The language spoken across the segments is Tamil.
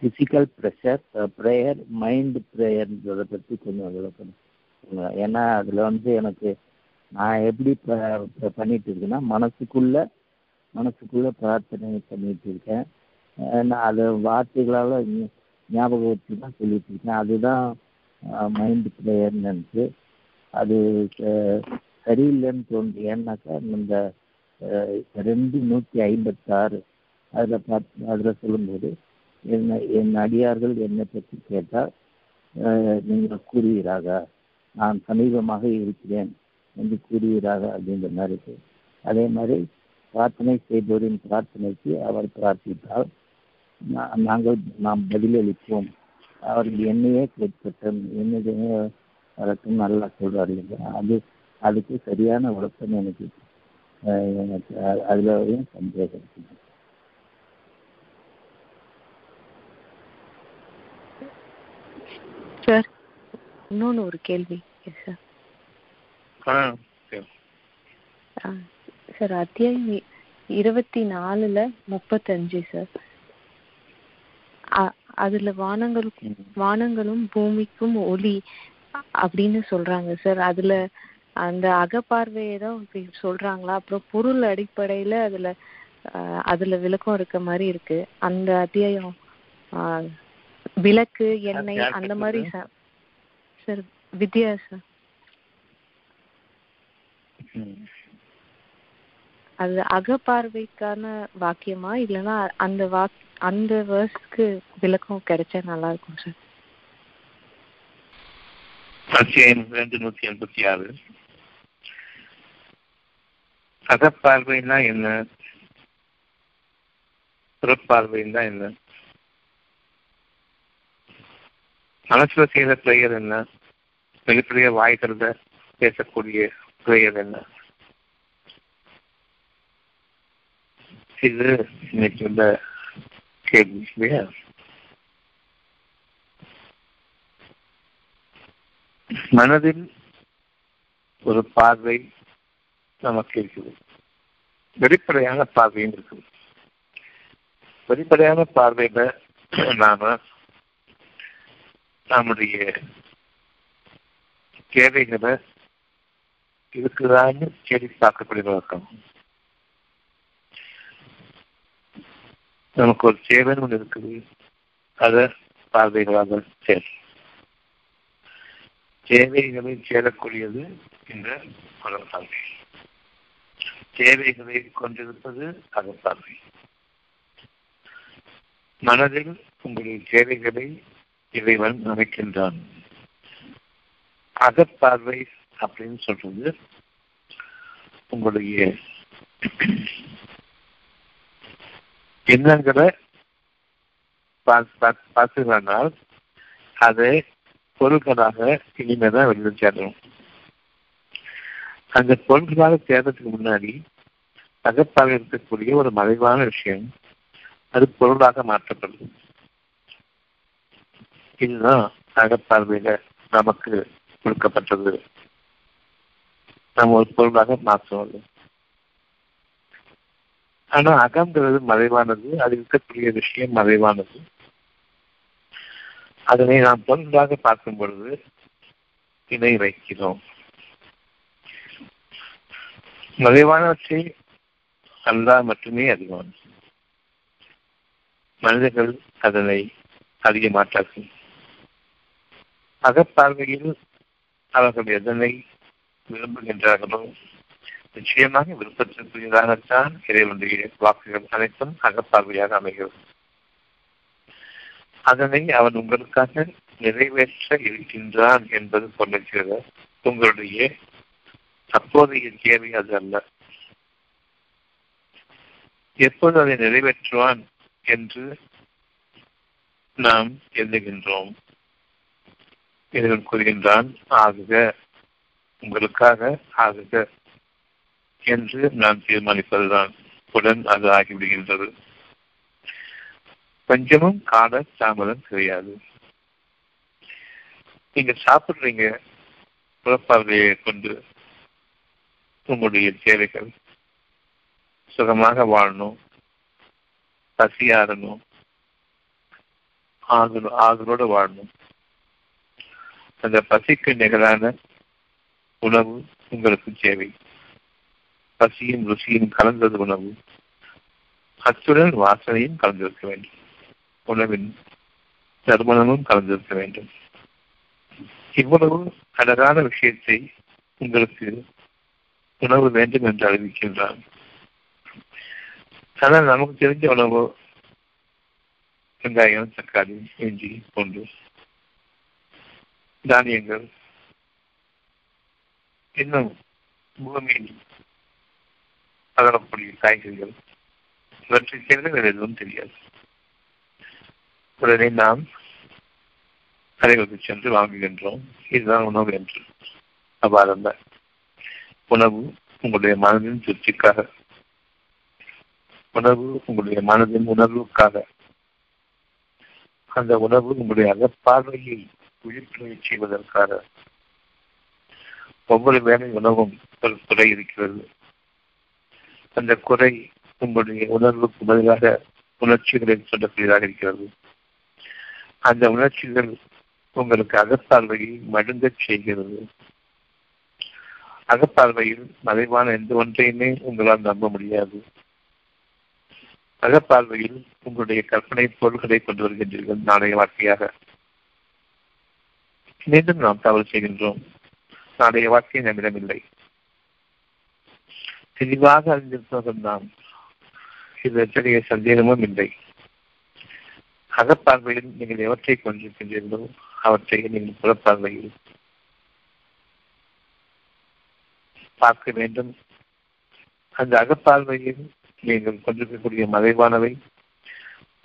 ஃபிசிக்கல் ப்ரெஷர் ப்ரேயர் மைண்ட் ப்ரேயர்ன்றதை பற்றி கொஞ்சம் விளக்கணும். ஏன்னா அதில் வந்து எனக்கு நான் எப்படி ப- பண்ணிட்டு இருக்கேன்னா மனசுக்குள்ள மனசுக்குள்ள பிரார்த்தனை பண்ணிட்டு இருக்கேன். நான் அதை வார்த்தைகளால் ஞாபகம் வச்சு தான் சொல்லிட்டு இருக்கேன். அதுதான் மைண்ட் ப்ரேயர்னு நினச்சி அது சரியில்லைன்னு தோன்று ஏன்னாக்கா இந்த ரெண்டு நூற்றி ஐம்பத்தாறு அதில் பார்த்து அதில் சொல்லும்போது என்ன என் அடியார்கள் என்னை பற்றி கேட்டால் நீங்கள் கூறுவீராக நான் சமீபமாக இருக்கிறேன் என்று கூறுவீராக அப்படின்ற மாதிரி இருக்கு அதே மாதிரி பிரார்த்தனை செய்தோரின் பிரார்த்தனைக்கு அவர் பிரார்த்தித்தால் நாங்கள் நாம் பதிலளிப்போம். அவர்கள் என்னையே கேட்கட்டும் என்னுடைய வழக்கம் நல்லா சொல்றாரு இல்லையா அது அதுக்கு சரியான விளக்கம் எனக்கு எனக்கு அதுல வரையும் சந்தேகம் இருக்குது. சார்? இன்னொன்று ஒரு கேள்வி. சார் ஆ சரி. சார் அத்தியாயம் இருபத்தி நாலுல முப்பத்தஞ்சு சார். அதுல வானங்களுக்கும் வானங்களும் பூமிக்கும் ஒளி அப்படின்னு சொல்றாங்க சார். அதுல அந்த அகப்பார்வையை தான் இப்படி சொல்றாங்களா? அப்புறம் பொருள் அடிப்படையில அதுல அதுல விளக்கம் இருக்க மாதிரி இருக்கு. அந்த அத்தியாயம் விளக்கு எண்ணெய் அந்த மாதிரி? Sir sir Vidya sir. அது அகப்பார்வைக்கான வாக்கியமா? இல்லைன்னா அந்த வாக் அந்த வேர்ஸ்க்கு விளக்கம் கிடைச்சா நல்லா இருக்கும் சார். அத்தியாயம் ரெண்டு நூத்தி எண்பத்தி ஆறு. அகப்பார்வைன்னா என்ன? புறப்பார்வைன்னா என்ன? மனசுல செய்த பிரேயர் என்ன? வெளிப்படைய வாய்க்கிறத பேசக்கூடிய பிரேயர் என்ன? இது இன்னைக்கு உள்ள கேள்வி இல்லையா? மனதில் ஒரு பார்வை நமக்கு இருக்குது. வெளிப்படையான பார்வையும் இருக்குது. வெளிப்படையான பார்வையில நாம நம்முடைய தேவைகளை இருக்குதான்னு தேடி பார்க்கக்கூடிய வழக்கம். நமக்கு ஒரு தேவைன்னு ஒன்று இருக்குது. அதை பார்வைகளாக சரி தேவைகளை சேரக்கூடியது இந்த பார்வை. தேவைகளை கொண்டிருப்பது அகப்பார்வை மனதில் உங்களுடைய தேவைகளை இறைவன் அமைக்கின்றான் அகப்பார்வை அப்படின்னு சொல்றது உங்களுடைய எண்ணங்களை பார்த்துனால் அதை பொருட்களாக இனிமேதான் வெளியில் சேரணும் அந்த பொருட்களாக சேர்றதுக்கு முன்னாடி அகப்பாக இருக்கக்கூடிய ஒரு மறைவான விஷயம் அது பொருளாக மாற்றப்படுது இதுதான் அகப்பார்வையில நமக்கு கொடுக்கப்பட்டது. நம்ம ஒரு பொருளாக மாற்றுவது ஆனா அகங்கிறது மறைவானது அது இருக்கக்கூடிய விஷயம் மறைவானது. அதனை நாம் பொருளாக பார்க்கும் பொழுது இணை வைக்கிறோம். மறைவானவற்றை அல்லா மட்டுமே அறிவான். மனிதர்கள் அதனை அறிய மாட்டார்கள். அகப்பார்வையில் அவர்கள் எதனை விரும்புகின்றார்களோ நிச்சயமாக விருப்பத்திற்குரியதாகத்தான் இறைவனுடைய வாக்குகள் அனைத்தும் அகப்பார்வையாக அமைகிறது. அதனை அவன் உங்களுக்காக நிறைவேற்ற இருக்கின்றான் என்பது சொல்லுகிறது உங்களுடைய தற்போதைய தேவை அது அல்ல. எப்போது அதை நிறைவேற்றுவான் என்று நாம் எண்ணுகின்றோம். இறைவன் கூறுகின்றான் ஆகுக உங்களுக்காக ஆகுக என்று நாம் தீர்மானிப்பதுதான். உடன் அது ஆகிவிடுகின்றது. கொஞ்சமும் கால தாமதம் கிடையாது. நீங்க சாப்பிடுறீங்க புறப்பார்வையை கொண்டு உங்களுடைய தேவைகள் சுகமாக வாழணும் பசியாறணும் ஆகுலோட ஆதலோடு வாழணும். அந்த பசிக்கு நிகரான உணவு உங்களுக்கு தேவை. பசியும் ருசியும் கலந்தது உணவு. அத்துடன் வாசனையும் கலந்திருக்க வேண்டும். உணவின் தர்மணமும் கலந்திருக்க வேண்டும். இவ்வளவு அழகான விஷயத்தை உங்களுக்கு உணவு வேண்டும் என்று அறிவிக்கின்றான் ஆனால் நமக்கு தெரிஞ்ச உணவு வெங்காயம் தக்காளி இஞ்சி போன்று தானியங்கள் இன்னும் பூமியில் பகரக்கூடிய காய்கறிகள் இவற்றை சேர்ந்து வேறு எதுவும் தெரியாது. உடனே நாம் கடைகளுக்கு சென்று வாங்குகின்றோம். இதுதான் உணவு என்று. அவ்வாறல்ல உணவு உங்களுடைய மனதின் திருப்திக்காக. உணவு உங்களுடைய மனதின் உணர்வுக்காக. அந்த உணவு உங்களுடைய அகப்பார்வையை விழிப்புணர்வு செய்வதற்காக ஒவ்வொரு வேலை உணவும் ஒரு குறை இருக்கிறது. அந்த குறை உங்களுடைய உணர்வுக்கு பதிலாக உணர்ச்சிகளை சொல்லக்கூடியதாக இருக்கிறது. அந்த உணர்ச்சிகள் உங்களுக்கு அகப்பார்வையை மடுங்கச் செய்கிறது. அகப்பார்வையில் மறைவான எந்த ஒன்றையுமே உங்களால் நம்ப முடியாது. அகப்பார்வையில் உங்களுடைய கற்பனை பொருள்களை கொண்டு வருகின்றீர்கள் நாளைய வாழ்க்கையாக. மீண்டும் நாம் தவறு செய்கின்றோம். நாளைய வாழ்க்கை நம்மிடமில்லை தெளிவாக அறிந்திருப்பவர்கள் நாம். இது எத்தகைய சந்தேகமும் இல்லை. அகப்பார்வையில் நீங்கள் எவற்றை கொண்டிருக்கின்றீர்களோ அவற்றை நீங்கள் புறப்பார்வையில் பார்க்க வேண்டும். அந்த அகப்பார்வையில் நீங்கள் கொண்டிருக்கக்கூடிய மறைவானவை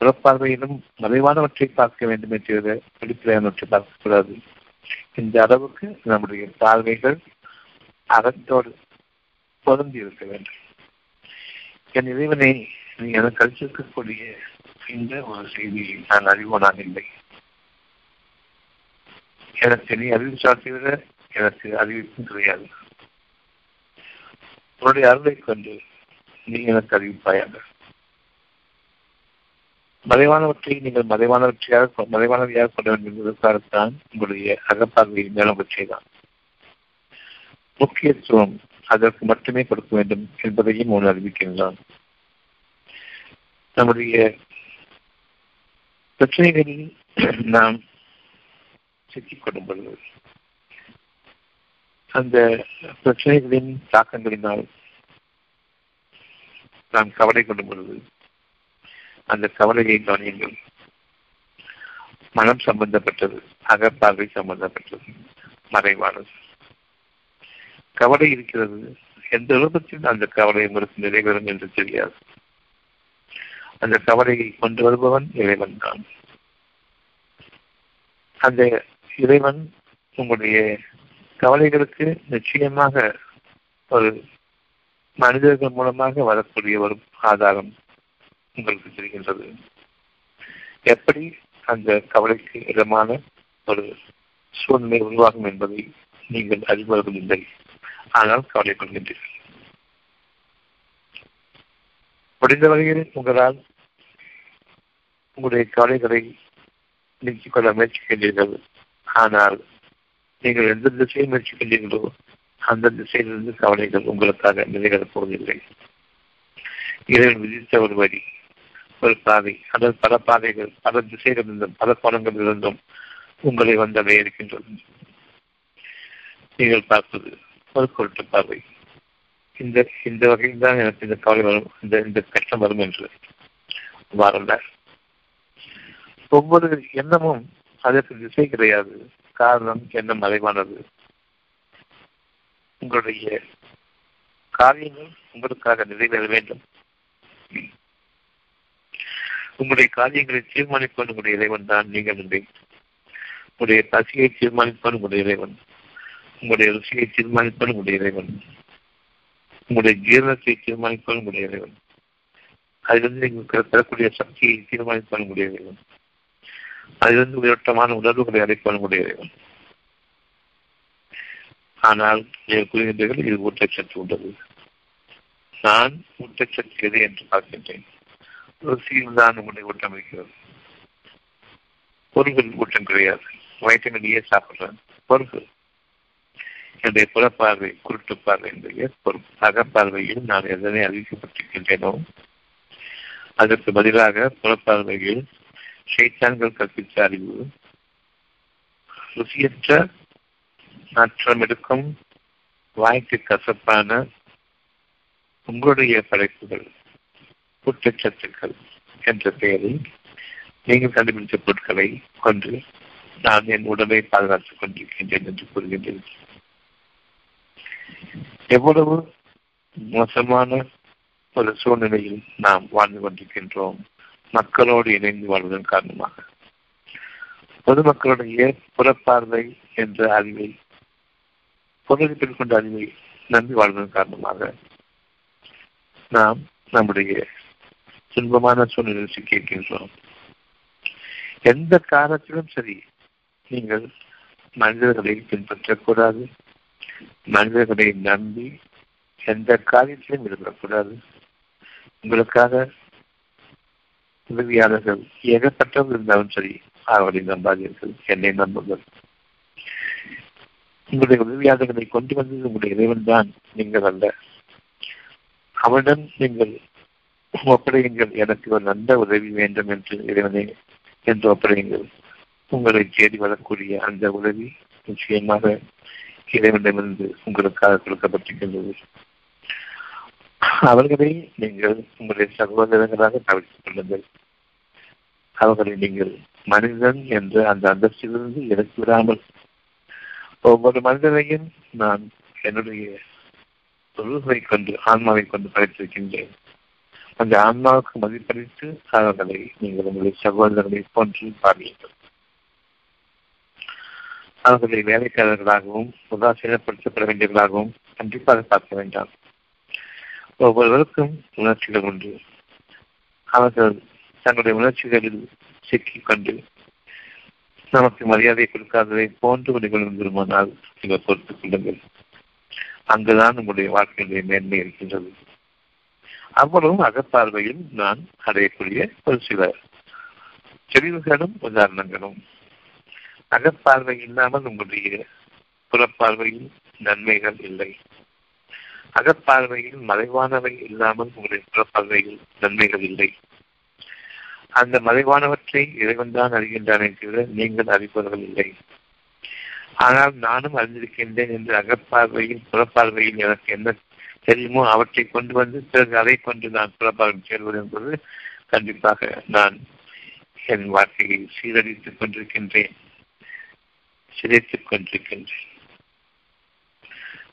புறப்பார்வையிலும் மறைவானவற்றை பார்க்க வேண்டும் என்று வெளிப்படையானவற்றை பார்க்கக்கூடாது இந்த அளவுக்கு நம்முடைய தாழ்மைகள் அறத்தோடு பொருந்தி இருக்க வேண்டும். என் இறைவனை நீ எனக்கு கழிச்சிருக்கக்கூடிய இந்த ஒரு செய்தியை நான் அறிவோனாக இல்லை. எனக்கு நீ அறிவு தவிர எனக்கு அறிவிப்பும் கிடையாது. உன்னுடைய அருளை கொண்டு நீ எனக்கு அறிவிப்பாயாக. மறைவானவற்றை நீங்கள் மறைவானவற்றையாக மறைவானவையாக கொள்ள வேண்டும் என்பதற்காகத்தான் உங்களுடைய அகப்பார்வையை மேலும் தான் முக்கியத்துவம் அதற்கு மட்டுமே கொடுக்க வேண்டும் என்பதையும் ஒன்று அறிவிக்கின்றான். நம்முடைய பிரச்சனைகளில் நாம் சிக்கிக் கொள்ளும் பொழுது அந்த பிரச்சனைகளின் தாக்கங்களினால் நாம் கவலை கொள்ளும் பொழுது அந்த கவலையை கவனியுங்கள் மனம் சம்பந்தப்பட்டது அகப்பார்வை சம்பந்தப்பட்டது மறைவானது. கவலை இருக்கிறது. எந்த ரூபத்தில் அந்த கவலை உங்களுக்கு நிறைவேறும் என்று தெரியாது. அந்த கவலையை கொண்டு வருபவன் இறைவன் தான். அந்த இறைவன் உங்களுடைய கவலைகளுக்கு நிச்சயமாக ஒரு மனிதர்கள் மூலமாக வரக்கூடிய ஒரு ஆதாரம். உங்களுக்கு தெரிகின்றது. எப்படி அந்த கவலைக்கு இடமான ஒரு சூழ்நிலை உருவாகும் என்பதை நீங்கள் அறிவதும் இல்லை. ஆனால் கவலை முடிந்த வகையில் உங்களால் உங்களுடைய கவலைகளை நீக்கிக் கொள்ள முயற்சிக்கின்றீர்கள். ஆனால் நீங்கள் எந்த திசையை முயற்சிக்கின்றீர்களோ அந்த திசையிலிருந்து கவலைகள் உங்களுக்காக நிறைவேறப் போவதில்லை. இறைவன் விதித்த ஒரு வரி ஒரு பாதை அதன் பல பாதைகள் பல திசைகளிலிருந்தும் பல கோணங்களிலிருந்தும் உங்களை வந்தடைய இருக்கின்றது நீங்கள் பார்ப்பது ஒரு பொருட்டு பார்வை. இந்த இந்த வகையில் தான் எனக்கு இந்த கவலை வரும் இந்த இந்த கஷ்டம் வரும் என்று. வரல ஒவ்வொரு எண்ணமும் அதற்கு திசை கிடையாது. காரணம் எண்ணம் மறைவானது. உங்களுடைய காரியங்கள் உங்களுக்காக நிறைவேற வேண்டும். உங்களுடைய காரியங்களை தீர்மானிப்பது உங்களுடைய இறைவன் தான். நீங்கள் இல்லை உங்களுடைய பசியை தீர்மானிப்பது உங்களுடைய இறைவன். உங்களுடைய ருசியை தீர்மானிப்பது உங்களுடைய இறைவன். உங்களுடைய ஜீரணத்தை தீர்மானிப்பது உங்களுடைய இறைவன். அதிலிருந்து நீங்கள் பெறக்கூடிய சக்தியை தீர்மானிப்பது உங்களுடைய இறைவன். அதிலிருந்து உயர்த்தமான உணர்வுகளை அடைப்பது உங்களுடைய இறைவன். ஆனால் நீங்கள் கூறுகின்றீர்கள் இது ஊட்டச்சத்து உள்ளது நான் ஊட்டச்சத்து எது என்று பார்க்கின்றேன். ருசியில் தான் உங்களை ஊட்டம் பொருள்கள் ஊட்டம் கிடையாது. வைட்டமின் ஏ சாப்பிடுறேன். பொருள்கள் என்னுடைய புறப்பார்வை குருட்டு பார்வை என்பது பொருள் அகப்பார்வையில் நான் எதனை அறிவிக்கப்பட்டிருக்கின்றேனோ அதற்கு பதிலாக புறப்பார்வையில் ஷைத்தான்கள் கற்பித்த அறிவு ருசியற்ற நாற்றம் எடுக்கும் வாய்க்கு கசப்பான உங்களுடைய படைப்புகள் ஊட்டச்சத்துக்கள் என்ற பெயரில் நீங்கள் கண்டுபிடித்த பொருட்களை கொண்டு நான் என் உடலை பாதுகாத்துக் கொண்டிருக்கின்றேன் என்று கூறுகின்றேன். எவ்வளவு மோசமான ஒரு சூழ்நிலையில் நாம் வாழ்ந்து கொண்டிருக்கின்றோம். மக்களோடு இணைந்து வாழ்வதன் காரணமாக. பொதுமக்களுடைய புறப்பார்வை என்ற அறிவை பொருளில் கொண்ட அறிவை நம்பி வாழ்வதன் காரணமாக நாம் நம்முடைய துன்பமான சூழ்நிலையில் சிக்கியிருக்கின்றோம். எந்த காரணத்திலும் சரி நீங்கள் மனிதர்களை பின்பற்றக்கூடாது. மனிதர்களை நம்பி எந்த காரியத்திலும் ஈடுபடக்கூடாது உங்களுக்காக உதவியாளர்கள் ஏகப்பட்டவர்கள் இருந்தாலும் சரி அவர்களை நம்பாதீர்கள். என்னை நம்புங்கள். உங்களுடைய உதவியாளர்களை கொண்டு வந்தது உங்களுடைய இறைவன் தான். நீங்கள் அல்ல. அவனிடம் நீங்கள் ஒப்படையுங்கள். எனக்கு ஒரு நல்ல உதவி வேண்டும் என்று இறைவனே என்று ஒப்படையுங்கள். உங்களை தேடி வரக்கூடிய அந்த உதவி நிச்சயமாக இறைவனிடமிருந்து உங்களுக்காக கொடுக்கப்பட்டிருக்கின்றது. அவர்களை நீங்கள் உங்களுடைய சகோதரர்களாக தவிர்த்துக் கொள்ளுங்கள். அவர்களை நீங்கள் மனிதன் என்ற அந்த அந்தஸ்திலிருந்து இறக்கி விடாமல் ஒவ்வொரு மனிதனையும் நான் என்னுடைய தொழுகை கொண்டு ஆன்மாவை கொண்டு படைத்திருக்கின்றேன். அந்த ஆன்மாவுக்கு மதிப்பளித்து அவர்களை நீங்கள் உங்களுடைய சகோதரர்களை போன்று பாருங்கள் அவர்களை வேலைக்காரர்களாகவும் உதாசீனப்படுத்தப்பட வேண்டியவர்களாகவும் கண்டிப்பாக பார்க்க வேண்டாம். ஒவ்வொருவருக்கும் உணர்ச்சிகள் உண்டு. அவர்கள் தங்களுடைய உணர்ச்சிகளில் சிக்கிக்கொண்டு நமக்கு மரியாதை கொடுக்காததை போன்று நீங்கள் விரும்பினால் நீங்கள் பொறுத்துக் கொள்ளுங்கள். அங்குதான் உங்களுடைய வாழ்க்கையுடைய மேன்மை இருக்கின்றது. அவ்வளவும் அகப்பார்வையில் நான் அடையக்கூடிய ஒரு சில தெளிவுகளும் உதாரணங்களும். அகப்பார்வை இல்லாமல் உங்களுடைய புறப்பார்வையில் நன்மைகள் இல்லை. அகப்பார்வையில் மறைவானவை இல்லாமல் உங்களுடைய புறப்பார்வையில் நன்மைகள் இல்லை. அந்த மறைவானவற்றை இறைவன் தான் அறிகின்றானே தவிர நீங்கள் அறிபவர்கள் இல்லை. ஆனால் நானும் அறிந்திருக்கின்றேன் என்று அகப்பார்வையில் புறப்பார்வையில் எனக்கு என்ன தெரியுமோ? அவற்றை கொண்டு வந்து பிறகு அதை கொண்டு நான் புறப்பார்வை சேர்வது என்பது கண்டிப்பாக நான் என் வாழ்க்கையை சீரழித்துக் கொண்டிருக்கின்றேன். சிதைத்துக் கொண்டிருக்கின்றேன்.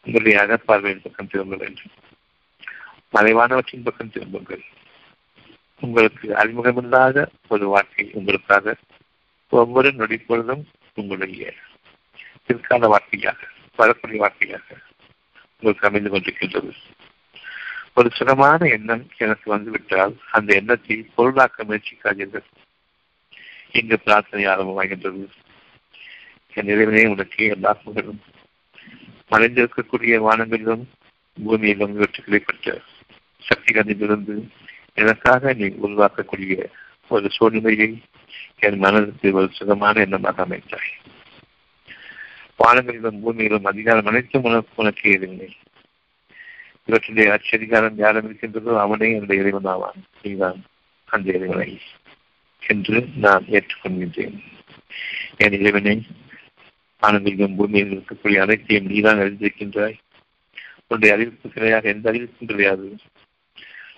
உங்களுடைய அகப்பார்வையின் பக்கம் திரும்ப வேண்டும். மறைவானவற்றின் பக்கம் திரும்புங்கள். உங்களுக்கு அறிமுகமில்லாத ஒரு வாழ்க்கை உங்களுக்காக ஒவ்வொரு நொடி பொழுதும் உங்களுடைய பிற்கால வாழ்க்கையாக வரக்கூடிய வாழ்க்கையாக உங்களுக்கு அமைந்து கொண்டிருக்கின்றது. ஒரு சுகமான எண்ணம் எனக்கு வந்துவிட்டால் அந்த எண்ணத்தை பொருளாக்க முயற்சிக்காதீர்கள். இங்கு பிரார்த்தனை ஆரம்பமாகின்றது. என் இறைவனே உனக்கு எல்லா புகழும். மறைந்திருக்கக்கூடிய வானங்களிலும் பூமியிலும் இவற்றுகளை பெற்ற சக்திகளிலிருந்து எனக்காக நீ உருவாக்கக்கூடிய ஒரு சூழ்நிலையை என் மனதிற்கு ஒரு சுகமான எண்ணமாக அமைத்தாய். வானங்களிலும் பூமியிலும் அதிகாரம் அனைத்தும் உனக்கு உனக்கு எதுவில்லை இவற்றுடைய அச்சதிகாரம் யாரும் இருக்கின்றதோ அவனே அந்த இறைவன் ஆவான் நீதான் அந்த இறைவனை என்று நான் ஏற்றுக்கொள்கின்றேன். என் இறைவனை வானங்களிலும் பூமியில் இருக்கக்கூடிய அனைத்தையும் நீதான் அறிந்திருக்கின்றாய். உன்னுடைய அறிவிப்பு கிடையாது எந்த அறிவிப்பும் கிடையாது.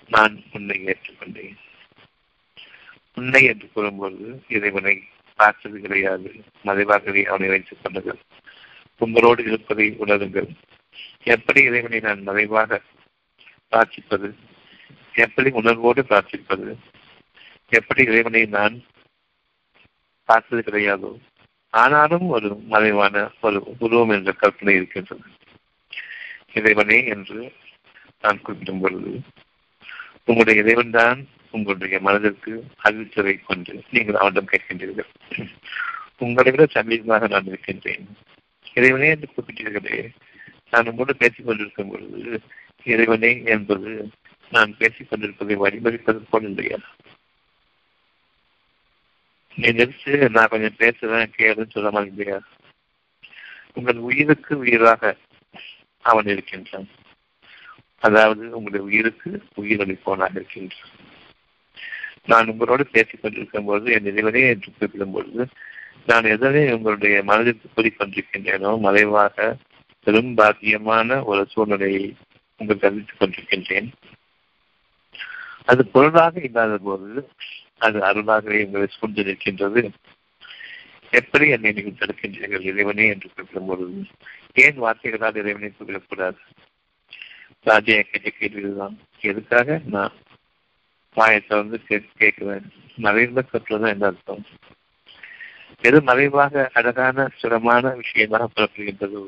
நான் உன்னை ஏற்றுக்கொண்டேன். உன்னை என்று கூறும்போது இறைவனை பார்த்தது கிடையாது மறைவாகவே அவனை வைத்துக் கொண்டது. உங்களோடு இருப்பதை உணருங்கள். எப்படி இறைவனை நான் மறைவாக பிரார்த்திப்பது? எப்படி உணர்வோடு பிரார்த்திப்பது? எப்படி இறைவனை நான் பார்த்தது கிடையாதோ? ஆனாலும் ஒரு மறைவான ஒரு உருவம் என்ற கற்பனை இருக்கின்றது. இறைவனே என்று நான் குறிப்பிடும் பொழுது உங்களுடைய இறைவன் தான் உங்களுடைய மனதிற்கு அறிவித்ததை கொண்டு நீங்கள் அவனிடம் கேட்கின்றீர்கள். உங்களை விட சமீபமாக நான் இருக்கின்றேன். இறைவனே என்று குறிப்பிட்டீர்களே நான் உங்களோடு பேசிக் கொண்டிருக்கும் பொழுது இறைவனே என்பது நான் பேசிக் கொண்டிருப்பதை வழிமறிப்பது போல் இல்லையா? நீ நிறுத்து நான் கொஞ்சம் பேசுறேன் கேளுன்னு சொல்ல இல்லையா? உங்கள் உயிருக்கு உயிராக அவன் இருக்கின்றான். அதாவது உங்களுடைய உயிருக்கு உயிரளிப்பவனாக இருக்கின்றான். நான் உங்களோடு பேசிக் கொண்டிருக்கும் பொழுது என் இறைவனே என்று குறிப்பிடும் பொழுது நான் எதனை உங்களுடைய மனதிற்கு கூறிக்கொண்டிருக்கின்றேனோ மறைவாக பெரும் பாக்கியமான ஒரு சூழ்நிலையை உங்கள் அறிவித்துக் கொண்டிருக்கின்றேன். அது பொருளாக இல்லாத போது அது அருளாகவே உங்களை சூழ்ந்து நிற்கின்றது எப்படி என்னை நீங்கள் தடுக்கின்றீர்கள் இறைவனே என்று குறிப்பிடும் பொழுது ஏன் வார்த்தைகளால் இறைவனை குறிப்பிடக்கூடாது ராஜா கேட்ட கேள்விதான் எதுக்காக நான் வாயத்தை வந்து கேட்குவேன் மறைந்த கற்றுதான் என்ன அர்த்தம்? எது மறைவாக அழகான சுரமான விஷயமாக புறப்படுகின்றதோ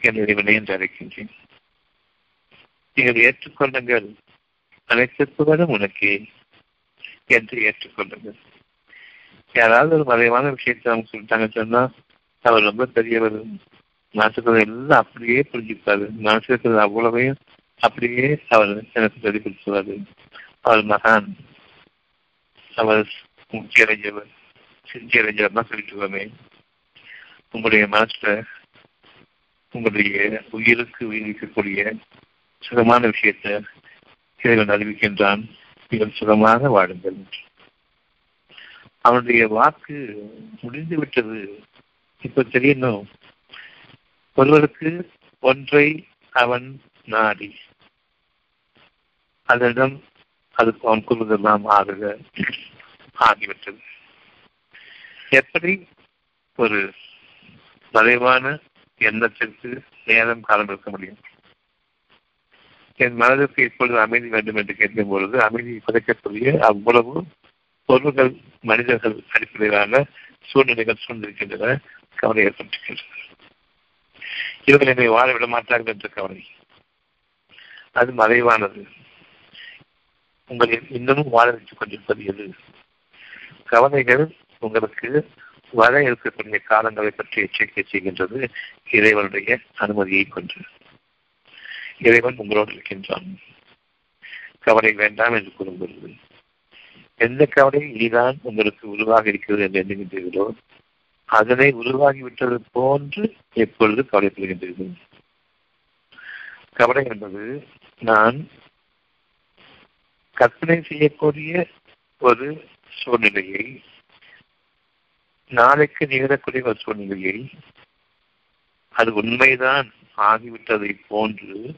என்று இறைவனை என்று அழைக்கின்றேன். நீங்கள் ஏற்றுக்கொள்ளுங்கள். அனைத்திற்குவதும் உனக்கே என்று ஏற்றுக்கொள்ளுங்கள். யாராவது ஒரு மறைவான விஷயத்தை அவங்க சொல்லிட்டாங்க சொன்னா அவர் ரொம்ப பெரியவர். மனசுக்கு எல்லாம் அப்படியே புரிஞ்சுப்பாரு. மனசுக்கு அவ்வளவையும் அப்படியே அவர் எனக்கு சொல்லி கொடுத்துவாரு அவர் மகான். அவர் முக்கியடைஞ்சவர் அறிஞர் தான் சொல்லிக்கிறோமே உங்களுடைய மனசுல உங்களுடைய உயிருக்கு உயிரிக்கக்கூடிய சுகமான விஷயத்தை இறைவன் அறிவிக்கின்றான். நீங்கள் சுகமாக வாழுங்கள். அவனுடைய வாக்கு முடிந்து விட்டது. இப்ப தெரியணும். ஒருவருக்கு ஒன்றை அவன் நாடி. அதனிடம் அதுக்கு அவன் கூறுவதெல்லாம் ஆகுக. ஆகிவிட்டது. எப்படி ஒரு மறைவான எண்ணத்திற்கு நேரம் காலம் இருக்க முடியும்? என் மனதிற்கு இப்பொழுது அமைதி வேண்டும் என்று கேட்கும் பொழுது அமைதி குறைக்கக்கூடிய அவ்வளவு பொருள்கள் மனிதர்கள் அடிப்படையிலான சூழ்நிலைகள் சூழ்ந்திருக்கின்றன கவலை ஏற்பட்டிருக்கின்றன இவர்கள் என்னை வாழ விட மாட்டார்கள் என்ற கவலை. அது மறைவானது. உங்களை இன்னமும் வாழ வைத்துக் கொண்டிருப்பது எது? கவலைகள் உங்களுக்கு வர இருக்கக்கூடிய காலங்களை பற்றி எச்சரிக்கை செய்கின்றது. இறைவனுடைய அனுமதியை கொண்டு இறைவன் உங்களோடு இருக்கின்றான். கவலை வேண்டாம் என்று கூறும்பொழுது எந்த கவலை இதுதான் உங்களுக்கு உருவாக இருக்கிறது என்று எண்ணுகின்றீர்களோ அதனை உருவாகிவிட்டது போன்று எப்பொழுது கவலைப்படுகின்றீர்கள்? கவலை என்பது நான் கற்பனை செய்யக்கூடிய ஒரு சூழ்நிலையை நாளைக்கு நிகழக்கூடிய ஒரு சூழ்நிலையை அது உண்மைதான் ஆகிவிட்டதை போன்று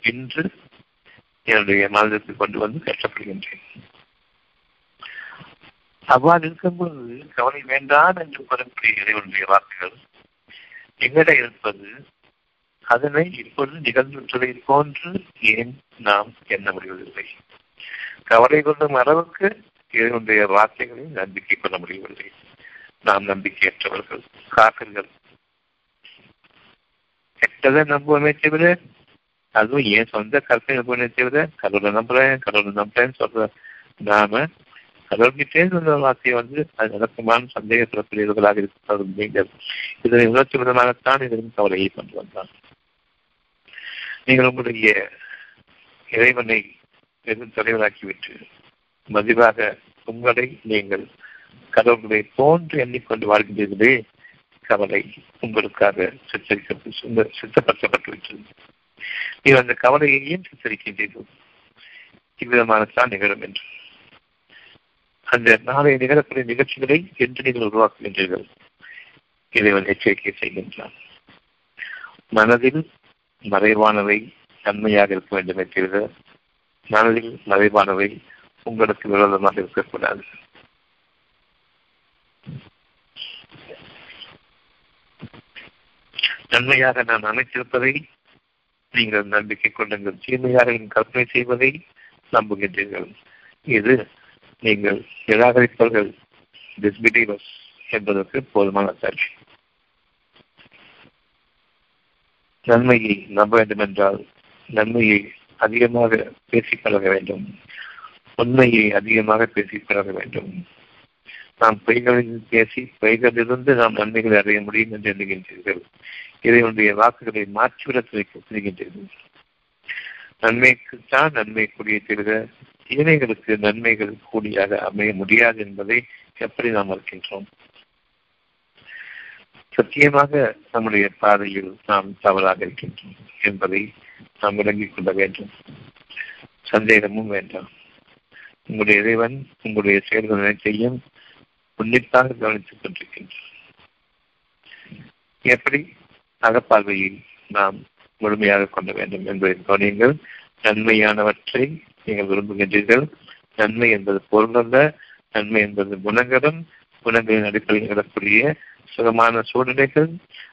இன்று என்னுடைய மனதிற்கு கொண்டு வந்து கஷ்டப்படுகின்றேன். அவ்வாறு இருக்கும்போது கவலை வேண்டாம் என்று கூறக்கூடிய இறைவனுடைய வாக்குகள் எங்கட இருப்பது? அதனை இப்பொழுது நிகழ்ந்துவிட்டதை போன்று ஏன் நாம் எண்ண முடிவதில்லை? கவலை கொள்ளும் அளவுக்கு இதனுடைய வார்த்தைகளை நம்பிக்கை கொள்ள முடியவில்லை. நாம் நம்பிக்கையற்றவர்கள் காக்கர்கள் கெட்டதை நம்புவோமே தவிர அதுவும் என் சொந்த கருத்தை நம்புவனே தவிர கடவுளை நம்புறேன் கடவுளை நம்புறேன்னு சொல்ற நாம கடவுள்கிட்டே சொன்ன வார்த்தையை வந்து அது நடக்குமான்னு சந்தேகப்படக்கூடியவர்களாக இருக்கிறது நீங்கள். இதனை உணர்ச்சி விதமாகத்தான் இதன் கவலையை கொண்டு வந்தான் நீங்கள் உங்களுடைய இறைவனை பெரும் தலைவராக்கிவிட்டு மதிவாக உங்களை நீங்கள் கடவுள்களை போன்று எண்ணிக்கொண்டு வாழ்கின்றீர்களே கவலை உங்களுக்காக சித்தரிக்கப்பட்டு சித்தப்படுத்தப்பட்டுவிட்டது. நீங்கள் அந்த கவலையையும் சித்தரிக்கின்றீர்கள்? இவ்விதமானதான் நிகழும் என்று. அந்த நாளைய நிகழக்கூடிய நிகழ்ச்சிகளை என்று நீங்கள் உருவாக்குகின்றீர்கள். இறைவன் எச்சரிக்கை செய்கின்றான். மனதில் மறைவானவை நன்மையாக இருக்க வேண்டும் என்கிற மனதில் மறைவானவை உங்களுக்கு விரோதமாக இருக்கக்கூடாது. நன்மையாக நான் அமைத்திருப்பதை நீங்கள் நம்பிக்கை கொள்ளுங்கள். தீமையாக கற்பனை செய்வதை நம்புகின்றீர்கள். இது நீங்கள் நிராகரிப்பவர்கள் டிஸ்பிலீவர்ஸ் என்பதற்கு போதுமான சாட்சி நன்மையை நம்ப வேண்டும் என்றால் நன்மையை அதிகமாக பேசிப் பழக வேண்டும். உண்மையை அதிகமாக பேசிப் பழக வேண்டும். நாம் பொய்களில் பேசி பொய்களிலிருந்து நாம் நன்மைகளை அடைய முடியும் என்று எண்ணுகின்றீர்கள். இறைவனுடைய வாக்குகளை மாற்றிவிட துணிகின்றீர்கள். நன்மைக்குத்தான் நன்மை கூடிய தீர்க. ஏழைகளுக்கு நன்மைகள் கூடியாக அமைய முடியாது என்பதை எப்படி நாம் இருக்கின்றோம் சத்தியமாக நம்முடைய பாதையில் நாம் தவறாக இருக்கின்றோம் என்பதை நாம் விளங்கிக் கொள்ள வேண்டும். சந்தேகமும் வேண்டாம். உங்களுடைய இறைவன் உங்களுடைய செயல்கள் அனைத்தையும் உன்னிப்பாக கவனித்துக் கொண்டிருக்கின்றோம். எப்படி அகப்பார்வையை நாம் முழுமையாக கொள்ள வேண்டும் என்பதை கவனியுங்கள். நன்மையானவற்றை நீங்கள் விரும்புகின்றீர்கள். நன்மை என்பது பொருளல்ல நன்மை என்பது குணங்களும் குணங்களின் அடிப்படையில் வரக்கூடிய சுகமான சூழ்நிலைகள்.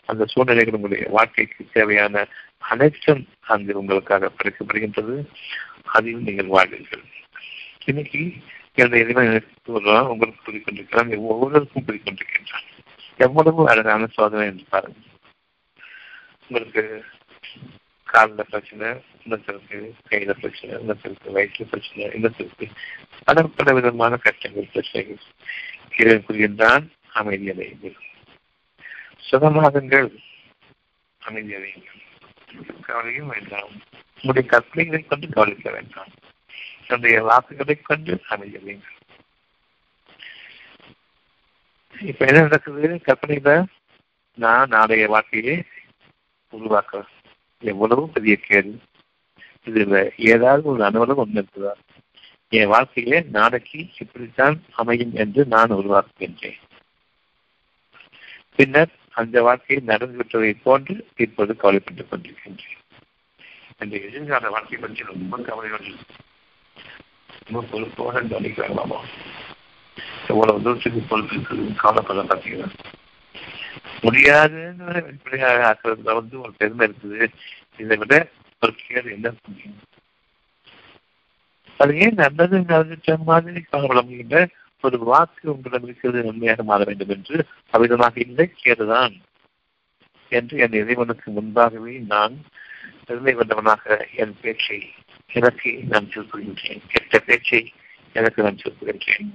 அந்த சூழ்நிலைகள் உங்களுடைய வாழ்க்கைக்கு தேவையான அனைத்தும் அங்கு உங்களுக்காக படைக்கப்படுகின்றது. அதில் நீங்கள் வாழ்வீர்கள். இன்னைக்கு என்னுடைய இறைவன் உங்களுக்கு கூறிக்கொண்டிருக்கிறான் ஒவ்வொருவருக்கும் கூறிக்கொண்டிருக்கின்றான் எவ்வளவு அழகான சோதனை என்று பாருங்கள். உங்களுக்கு காலில் பிரச்சனை இன்னத்திற்கு கையில பிரச்சனை இன்னத்திற்கு வயிற்றுல பிரச்சனை இன்னத்திற்கு பல பல விதமான கஷ்டங்கள் பிரச்சனைகள். இறைவன் கூறுகின்றான் அமைதியடையுங்கள் சுகமாகுங்கள். அமைதியடையுங்கள் கவலையும் வேண்டாம். உங்களுடைய கற்பனைகளை கொண்டு கவனிக்க வேண்டாம். தன்னுடைய வாக்குகளைக் கொண்டு அமைதியடையுங்கள் இப்ப என்ன நடக்குது? கற்பனையில நான் நாளைய வாழ்க்கையை உருவாக்குறேன் எவ்வளவு பெரிய கேள்வி இதுல ஏதாவது ஒரு அனுபவம் ஒன்று இருக்குதா? என் வாழ்க்கையிலே நாளைக்கு இப்படித்தான் அமையும் என்று நான் உருவாக்குகின்றேன். பின்னர் அந்த வாழ்க்கையை நடந்துவிட்டதை போன்று இப்போது கவலைப்பட்டுக் கொண்டிருக்கின்றேன். இந்த எதிர்கால வாழ்க்கை பற்றி ரொம்ப கவலையோடு ரொம்ப பொறுப்போட கவனிக்கிறாங்களாமா எவ்வளவு தூரத்துக்கு பொறுப்பு இருக்குது பார்த்தீங்கன்னா. முடியாதுன்னு வெளிப்படையாக ஆக்குறதுல வந்து ஒரு பெருமை இருக்குது. இதை விட ஒரு கேள்வி என்ன முடியும் அது ஏன் நல்லது நடந்துட்ட மாதிரி கவலை முடிகின்ற ஒரு வாக்கு உங்களிடம் இருக்கிறது உண்மையாக மாற வேண்டும் என்று அவ்விதமாக இல்லை கேதுதான் என்று என் இறைவனுக்கு முன்பாகவே நான் பெருமை கொண்டவனாக என் பேச்சை எனக்கு நான் சொல்லுகின்றேன் கெட்ட பேச்சை எனக்கு நான் சொல்லுகின்றேன்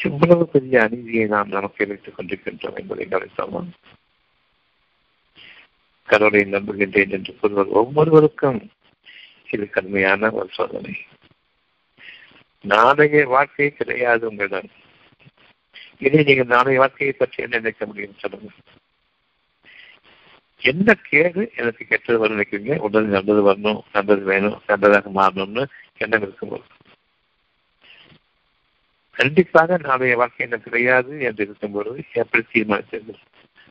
எவ்வளவு பெரிய அநீதியை நாம் நமக்கு வைத்துக் கொண்டிருக்கின்றோம் என்பதை கவனித்தோமா? கடவுளை நம்புகின்றேன் என்று கூறுவது ஒவ்வொருவருக்கும் இது கடுமையான ஒரு சோதனை. நாளைய வாழ்க்கை கிடையாது உங்களிடம். இதை நீங்கள் நாளைய வாழ்க்கையை பற்றி என்ன நினைக்க முடியும் சொல்லுங்கள். என்ன கேடு எனக்கு கெட்டது வரும் நினைக்கிறீங்க? உடனே நல்லது வரணும் நல்லது வேணும் நல்லதாக மாறணும்னு எண்ணம் இருக்கும்போது. கண்டிப்பாக நாளைய வாழ்க்கை எனக்கு கிடையாது என்று இருக்கும்போது எப்படி தீர்மானித்தது?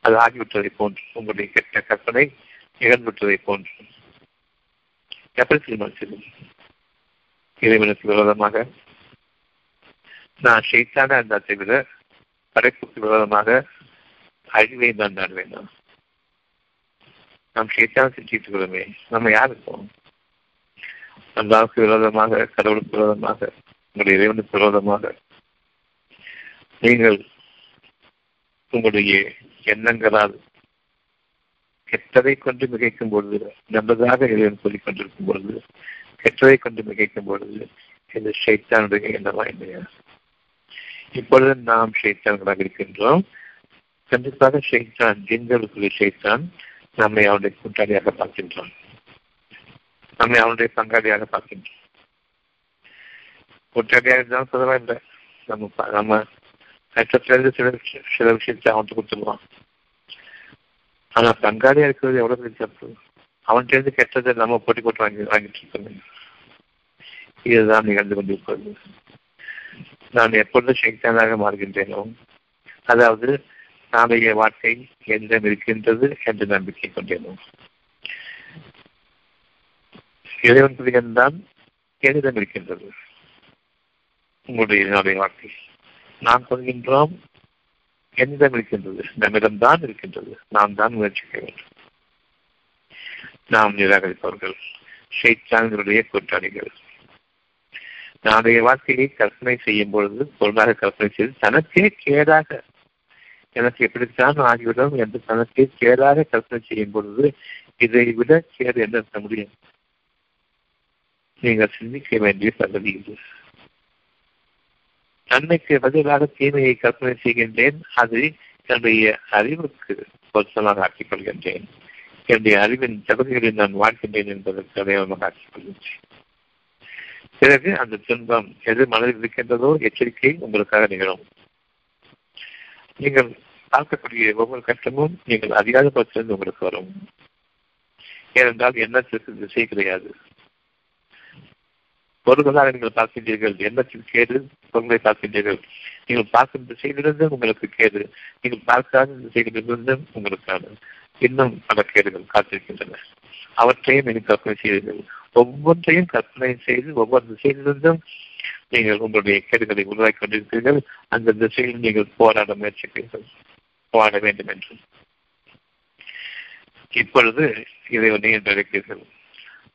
அது ஆகிவிட்டதை போன்று உங்களுடைய கெட்ட கற்பனை நிகழ்ந்துவிட்டதை போன்று எப்படி தீர்மானித்தது? இறைவனுக்கு விரோதமாக நான் ஷெய்தான அந்த தவிர படைப்புக்கு விரோதமாக அழிவை தான் நான் வேண்டாம் நாம் ஷெய்தான் செஞ்சுட்டு இருக்கிறோமே நம்ம யார் இருக்கோம்? அல்லாவுக்கு விரோதமாக கடவுளுக்கு விரோதமாக உங்களுடைய இறைவனுக்கு விரோதமாக. நீங்கள் உங்களுடைய எண்ணங்களால் கெட்டதை கொண்டு மிகைக்கும் பொழுது நல்லதாக இறைவன் சொல்லிக் கொண்டிருக்கும் பொழுது கெட்டதை கொண்டு மிகைக்கும் பொழுது இந்த ஷைத்தானுடைய எண்ணமா இல்லையா? இப்பொழுது நாம் ஷைத்தான்களாக இருக்கின்றோம். கண்டிப்பாக ஷைத்தான் ஜின்களுக்குரிய ஷைத்தான். நம்மை அவனுடைய கூட்டாளியாக பார்க்கின்றான். நம்மை அவனுடைய பங்காளியாக பார்க்கின்றோம் கூட்டாளியாக இருந்தாலும் பரவாயில்லை நம்ம நம்ம கஷ்டத்திலிருந்து சில சில விஷயத்தை அவன்கிட்ட கொடுத்துருவான். ஆனா பங்காளியா இருக்கிறது எவ்வளவு பெரிய தப்பு? அவன்கிட்ட இருந்து கெட்டதை நம்ம போட்டி போட்டு வாங்கி வாங்கிட்டு இருக்கோம். இதுதான் நிகழ்ந்து கொண்டிருக்கிறது. நான் எப்பொழுதும் சைத்தானாக மாறுகின்றேனோ அதாவது நாளைய வாழ்க்கை என்னிடம் இருக்கின்றது என்று நம்பிக்கை கொண்டேனோ இறைவன் பிரிகன் தான் என்னிடம் இருக்கின்றது. உங்களுடைய நாளைய வாழ்க்கை. நாம் சொல்கின்றோம் என்னிடம் இருக்கின்றது. நம்மிடம்தான் இருக்கின்றது. நாம் தான் முயற்சிக்க வேண்டும். நாம் நிராகரிப்பவர்கள் ஷைத்தான்களுடைய கூட்டாளிகள். நாளைய வாழ்க்கையை கற்பனை செய்யும் பொழுது பொருளாக கற்பனை செய்து தனக்கே கேடாக எனக்கு எப்படித்தான் ஆகிவிடும் என்று தனக்கு கேடாக கற்பனை செய்யும் பொழுது இதை விட கேடு என்ன இருக்க முடியும்? நீங்கள் சிந்திக்க வேண்டிய பகுதி இது. நன்மைக்கு பதிலாக தீமையை கற்பனை செய்கின்றேன். அது என்னுடைய அறிவுக்கு பொருத்தமாக ஆக்கிக் கொள்கின்றேன். என்னுடைய அறிவின் தகுதிகளில் நான் வாழ்கின்றேன் என்பதற்கு அடையாளமாக ஆக்கிக் கொள்கின்றேன். பிறகு அந்த துன்பம் எது மனதில் இருக்கின்றதோ எச்சரிக்கை உங்களுக்காக நிகழும். நீங்கள் பார்க்கக்கூடிய ஒவ்வொரு கஷ்டமும் நீங்கள் அறியாத பட்சத்திலிருந்து உங்களுக்கு வரும். ஏனென்றால் எண்ணத்திற்கு திசை கிடையாது. பொருள்களாக நீங்கள் பார்க்கின்றீர்கள் எண்ணத்தில் கேடு பொருள்களை பார்க்கின்றீர்கள். நீங்கள் பார்க்கும் திசையிலிருந்து உங்களுக்கு கேடு நீங்கள் பார்க்காத திசைகளிலிருந்து உங்களுக்கான இன்னும் பல கேடுகள் காத்திருக்கின்றன. அவற்றையும் நீங்கள் கற்பனை செய்தீர்கள் ஒவ்வொன்றையும் கற்பனை செய்து ஒவ்வொரு திசையிலிருந்தும் நீங்கள் உங்களுடைய கேடுகளை உருவாக்கி கொண்டிருக்கிறீர்கள். அந்த திசையில் நீங்கள் போராட முயற்சிக்கிறீர்கள் போராட வேண்டும் என்று. இப்பொழுது இறைவனை என்று அழைக்கிறீர்கள்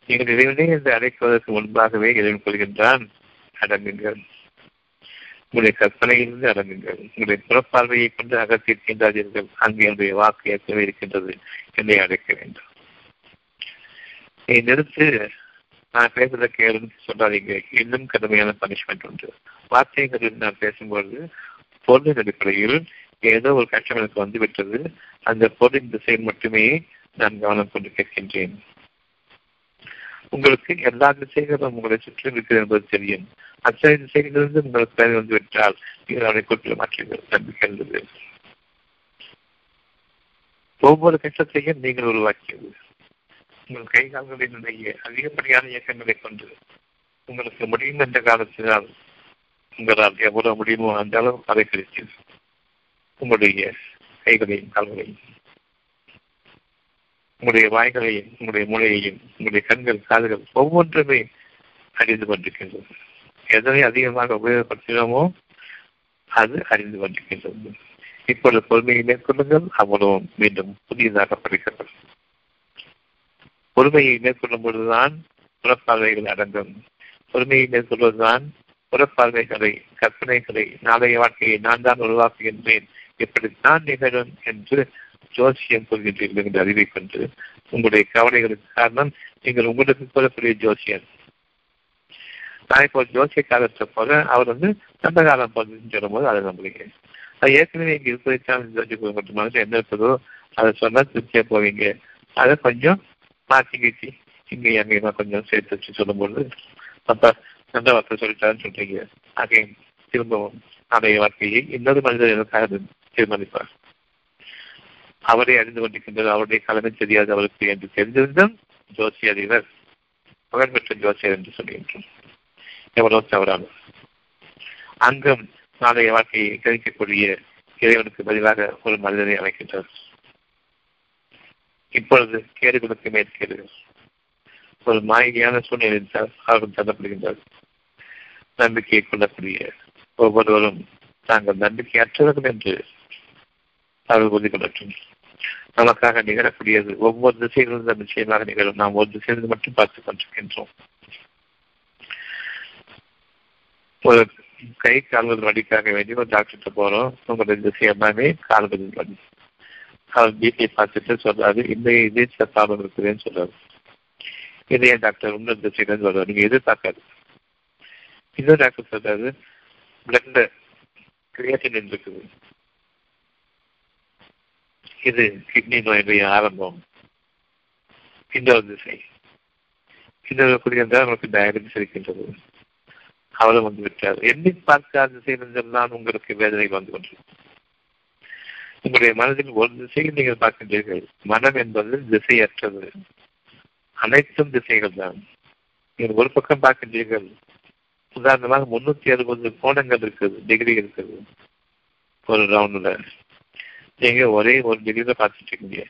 நீங்கள் இறைவனை என்று அழைப்பதற்கு முன்பாகவே இறைவன் கொள்கின்றான் அடங்குங்கள். உங்களுடைய கற்பனையிலிருந்து அடங்குங்கள். உங்களுடைய புறப்பார்வையை கொண்டு அகற்றிருக்கின்றார்கள் அங்கே என்னுடைய வாக்கு ஏற்கனவே இருக்கின்றது என்னை அழைக்க வேண்டும். நீ நிறுத்து. நான் பேசுறத கேளுன்னு சொல்லாதீங்க. இன்னும் கடுமையான பனிஷ்மெண்ட் உண்டு. வார்த்தைகளில் நான் பேசும்பொழுது பொருளின் அடிப்படையில் ஏதோ ஒரு கஷ்டம் எனக்கு வந்துவிட்டது. அந்த பொருளின் திசையில் மட்டுமே நான் கவனம் கொண்டு கேட்கின்றேன். உங்களுக்கு எல்லா திசைகளும் உங்களை சுற்றி இருக்கிறது என்பது தெரியும். அத்தனை திசைகளிலிருந்து உங்களுக்கு தேவை வந்துவிட்டால் நீங்கள் அவனை கொண்டு மாற்றீர்கள் நம்பிக்கை இருந்தது ஒவ்வொரு கஷ்டத்தையும் நீங்கள் உருவாக்கியது. உங்கள் கை கால்களினுடைய அதிகப்படியான இயக்கங்களை கொண்டு உங்களுக்கு முடியும் என்ற காலத்தினால் உங்களால் எவ்வளவு முடியுமோ அந்த அளவு அதை கிடைத்து உங்களுடைய கைகளையும் கால்களையும் உங்களுடைய வாய்களையும் உங்களுடைய மூளையையும் உங்களுடைய கண்கள் காதுகள் ஒவ்வொன்றுமே அறிந்து கொண்டிருக்கின்றது. எதனை அதிகமாக உபயோகப்படுத்தினோமோ அது அறிந்து கொண்டிருக்கின்றது. இப்பொழுது பொறுமையை மேற்கொள்ளுங்கள். அவ்வளவு மீண்டும் புதியதாக படிக்கப்படும். பொறுமையை மேற்கொள்ளும் பொழுதுதான் புறப்பார்வைகள் அடங்கும். பொறுமையை மேற்கொள்வதுதான் புறப்பார்வைகளை கற்பனைகளை நாளைய வாழ்க்கையை நான் தான் உருவாக்குகின்றேன். இப்படித்தான் நிகழும் என்று ஜோசியம் கூறுகின்றீர்கள் என்ற அறிவை கொண்டு உங்களுடைய கவலைகளுக்கு காரணம் நீங்கள் உங்களுக்கு கூறக்கூடிய ஜோசியன் நான் இப்போ ஜோசியக்காரத்தை போல அவர் வந்து சந்த காலம் போதுன்னு சொல்லும்போது அதை நம்புறீங்க அது ஏற்கனவே இங்கே இருப்பதைத்தான் ஜோசி கொடுக்கிற மனசு என்ன இருக்குதோ அதை சொன்னால் திருப்தியாக போவீங்க. அதை கொஞ்சம் மாற்றி கீச்சி இங்கே அங்கேயுமா கொஞ்சம் சேர்த்து வச்சு சொல்லும்போது அப்போ நல்ல வார்த்தை சொல்லிட்டாருன்னு சொல்றீங்க. ஆகே திரும்பவும் நாளைய வாழ்க்கையை இன்னொரு மனிதர் எனக்காக தீர்மானிப்பார்? அவரை அறிந்து கொண்டிருக்கின்றது அவருடைய கடமை தெரியாது அவருக்கு என்று தெரிந்திருந்தும் ஜோசி அறிவர் புகழ் பெற்ற ஜோசியர் என்று சொல்கின்றோம் எவ்வளவு தவறான. அங்கும் நாளைய வாழ்க்கையை கிடைக்கக்கூடிய இறைவனுக்கு பதிலாக ஒரு மனிதனை அமைக்கின்றார் இப்பொழுது கேடுகளுக்கு மேற்கேடுகள் ஒரு மாயியான சூழ்நிலையில் அவர்கள் தள்ளப்படுகின்றார். நம்பிக்கையை கொள்ளக்கூடிய ஒவ்வொருவரும் தாங்கள் நம்பிக்கையற்றவர்கள் என்று அவர்கள் உறுதி கொள்ளட்டும் நமக்காக நிகழக்கூடியது ஒவ்வொரு திசையிலிருந்து நிச்சயமாக நிகழும். நாம் ஒரு திசையிலிருந்து மட்டும் பார்த்துக் கொண்டிருக்கின்றோம். ஒரு கை கால்கள் வலிக்காக வேண்டி ஒரு டாக்டர்கிட்ட போறோம். உங்களுடைய திசை எல்லாமே கால்களில் வலி. அவர் பிபி பார்த்துட்டு சொல்றாரு இந்த இதே ப்ராப்ளம் இருக்குதுன்னு சொல்றாரு. இதே டாக்டர் உங்கள் திசையிலேருந்து வருவார்? நீங்க எதிர்பார்க்காது இன்னொரு டாக்டர் அதாவது பிளட்ல கிரியேட்டின் இருக்குது. இது கிட்னி நோயினுடைய ஆரம்பம். இன்னொரு திசை. இன்னொரு குறியென்றால் உங்களுக்கு டயபெட்டிஸ் இருக்கின்றது. அவரும் வந்து விட்டார். எண்ணி பார்க்காத திசையிலிருந்தெல்லாம் உங்களுக்கு வேதனை வந்து கொண்டிருக்கும். உங்களுடைய மனதில் ஒரு திசையில் நீங்கள் பார்க்கின்றீர்கள். மனம் என்பது திசையற்றது. அனைத்தும் திசைகள் தான். நீங்கள் ஒரு பக்கம் பார்க்கின்றீர்கள். உதாரணமாக முன்னூத்தி அறுபது கோணங்கள் இருக்குது டிகிரி இருக்குது. ஒரு ரவுண்ட்ல நீங்க ஒரே ஒரு டிகிரியில பார்த்துட்டு இருக்கீங்க.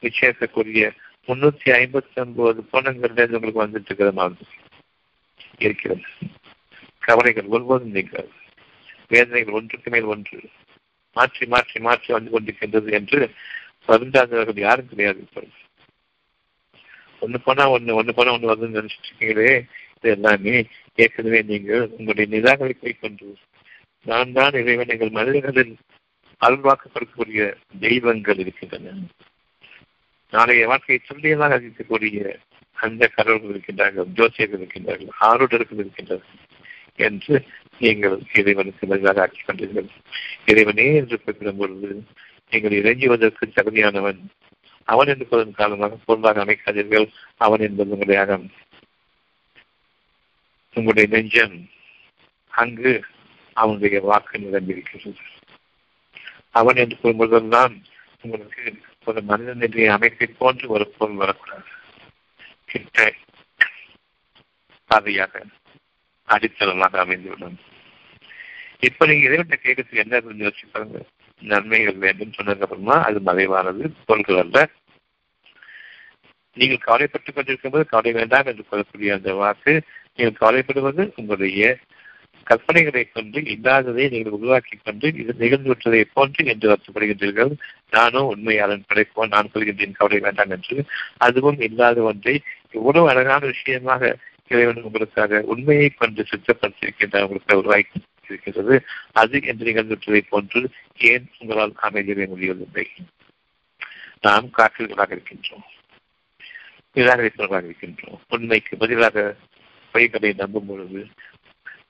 நிச்சயம் முன்னூத்தி ஐம்பத்தி ஒன்பது கோணங்கள்ல உங்களுக்கு வந்துட்டு இருக்கிற மாதிரி இருக்கிறது. கவலைகள் ஒருபோதும் நீங்கள் வேதனைகள் ஒன்றுக்கு மேல் ஒன்று. மாற்றி மாற்றி மாற்றி வந்து கொண்டிருக்கின்றது என்று வருந்தாதவர்கள் யாரும் கிடையாது இப்பொழுது. ஒன்று போனா ஒன்று ஒன்று போனா ஒன்று வருதுன்னு நினைச்சிட்டு இருக்கீங்களே இது எல்லாமே ஏற்கனவே நீங்கள் உங்களுடைய நிராகரிப்பை கொண்டு நான் தான் இறைவன் எங்கள் மனிதர்களில் அல்வாக்கப்படக்கூடிய தெய்வங்கள் இருக்கின்றன. நாளைய வாழ்க்கையை சொல்லியதாக அறிவிக்கக்கூடிய அந்த கடவுள்கள் இருக்கின்றார்கள் ஜோசியர்கள் இருக்கின்றார்கள் ஆருடர்கள் இருக்கின்றார்கள் என்று நீங்கள் இறைவனுக்கு பதிலாக ஆக்கிக் கொண்டீர்கள். இறைவனே என்று குறிப்பிடும் பொழுது நீங்கள் இறங்குவதற்கு தகுதியானவன் அவன் என்பதன் காரணமாக பொருளாக அமைக்காதீர்கள். அவன் என்பது உங்களுடைய அகம் உங்களுடைய நெஞ்சம் அங்கு அவனுடைய வாக்கு நிரம்பியிருக்கிறது. அவன் என்று கூறும்போதெல்லாம் உங்களுக்கு ஒரு மனிதனுடைய அமைப்பை போன்று ஒரு பொருள் வரக்கூடாது. கிட்ட பாதையாக அடித்தளமாக அமைந்துவிடும். இப்ப நீங்க இறைவன் கேட்கறதுக்கு என்ன யோசிச்சு பாருங்க. நன்மைகள் வேண்டும் சொன்னதுக்கு அப்புறமா அது மறைவானது பொருள்கள் அல்ல. நீங்கள் கவலைப்பட்டுக் கொண்டிருக்கும் போது கவலை வேண்டாம் என்று சொல்லக்கூடிய அந்த வாக்கு நீங்கள் கவலைப்படுவது உங்களுடைய கற்பனைகளை கொண்டு இல்லாததை நீங்கள் உருவாக்கி கொண்டு இது நிகழ்ந்துவிட்டதை போன்று என்று வருத்தப்படுகின்றீர்கள். நானும் உண்மையாளன் படைப்போம் நான் சொல்கின்றேன் கவலை வேண்டாம் என்று. அதுவும் இல்லாத ஒன்றை இவ்வளவு அழகான விஷயமாக இறைவன் உங்களுக்காக உண்மையை கொண்டு சுத்தப்படுத்தியிருக்கின்ற உங்களுக்கு உருவாக்கி இருக்கின்றது. அது என்று நிகழ்ந்துவிட்டதை போன்று ஏன் உங்களால் அமைதியை முடியவில்லை? நாம் காற்றுகளாக இருக்கின்றோம். நிராகரிப்பவர்களாக இருக்கின்றோம். உண்மைக்கு பதிலாக பொய்களை நம்பும் பொழுது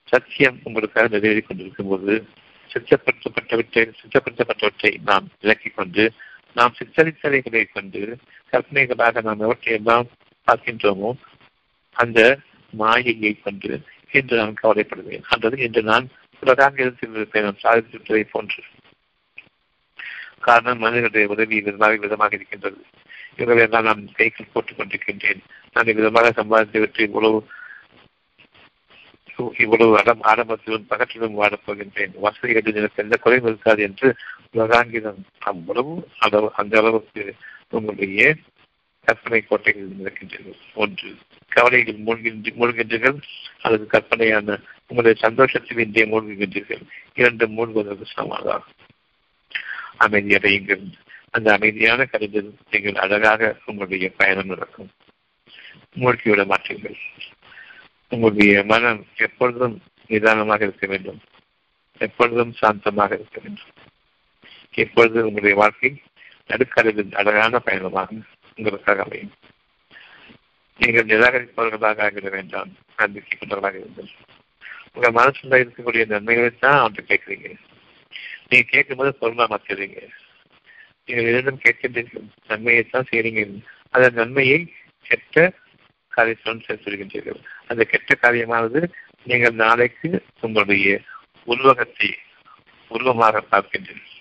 சத்தியம் உங்களுக்காக நிறைவேறிக் கொண்டிருக்கும் போது சித்தப்படுத்தப்பட்டவற்றை சித்தப்படுத்தப்பட்டவற்றை நாம் விளக்கிக் கொண்டு நாம் சித்தரித்தலைகளை கொண்டு கற்பனைகளாக நாம் எவற்றை எல்லாம் பார்க்கின்றோமோ அந்த மாயையை கொண்டு இன்று நான் கவலைப்படுவேன். அல்லது இன்று நான் உலகாக இருந்திருப்பேன் நான் சாதித்திருப்பதை போன்று. காரணம் மனிதனுடைய உதவி விதமாக விதமாக இருக்கின்றது. இவர்களெல்லாம் நான் கைகள் போட்டுக் கொண்டிருக்கின்றேன். நான் விதமாக சம்பாதித்து விட்டு இவ்வளவு இவ்வளவு அடம் ஆடம்பரத்திலும் பகற்றிலும் வாழப் போகின்றேன் வசதிகளில் எனக்கு எந்த குறையும் இருக்காது என்று உலகாங்கிதம். அவ்வளவு அளவு அந்த அளவுக்கு உங்களுடைய கற்பனை கோட்டைகள் நடக்கின்றீர்கள் ஒன்று கவலையில் மூழ்கின்ற மூழ்கின்றீர்கள் அல்லது கற்பனையான உங்களுடைய சந்தோஷத்தில் இன்றைய மூழ்குகின்றீர்கள். இரண்டு மூழ்குவதற்கு சமாதானம். அமைதியடையுங்கள் அந்த அமைதியான கருத்தில் நீங்கள் அழகாக உங்களுடைய பயணம் நடக்கும். மூழ்கிவிட மாட்டீர்கள். உங்களுடைய மனம் எப்பொழுதும் நிதானமாக இருக்க வேண்டும். எப்பொழுதும் சாந்தமாக இருக்க வேண்டும். எப்பொழுது உங்களுடைய வாழ்க்கை நடுக்கடலில் அழகான பயணமாக உங்களுக்காக அமையும். நீங்கள் நிராகரிப்பவர்களாக ஆகிட வேண்டாம். நம்பிக்கை கொண்டவர்களாக இருங்கள். உங்கள் மனசுல இருக்கக்கூடிய நன்மைகளை தான் அவன்கிட்ட கேட்குறீங்க. நீங்க கேட்கும்போது பொருளா மாற்றுறீங்க நீங்கள் இரண்டும் கேட்கின்றீர்கள். நன்மையை தான் செய்கிறீங்க அந்த நன்மையை கெட்ட காரியத்துடன் சேர்த்திருக்கின்றீர்கள் அந்த கெட்ட காரியமானது நீங்கள் நாளைக்கு உங்களுடைய உருவகத்தை உருவமாக பார்க்கின்றீர்கள்.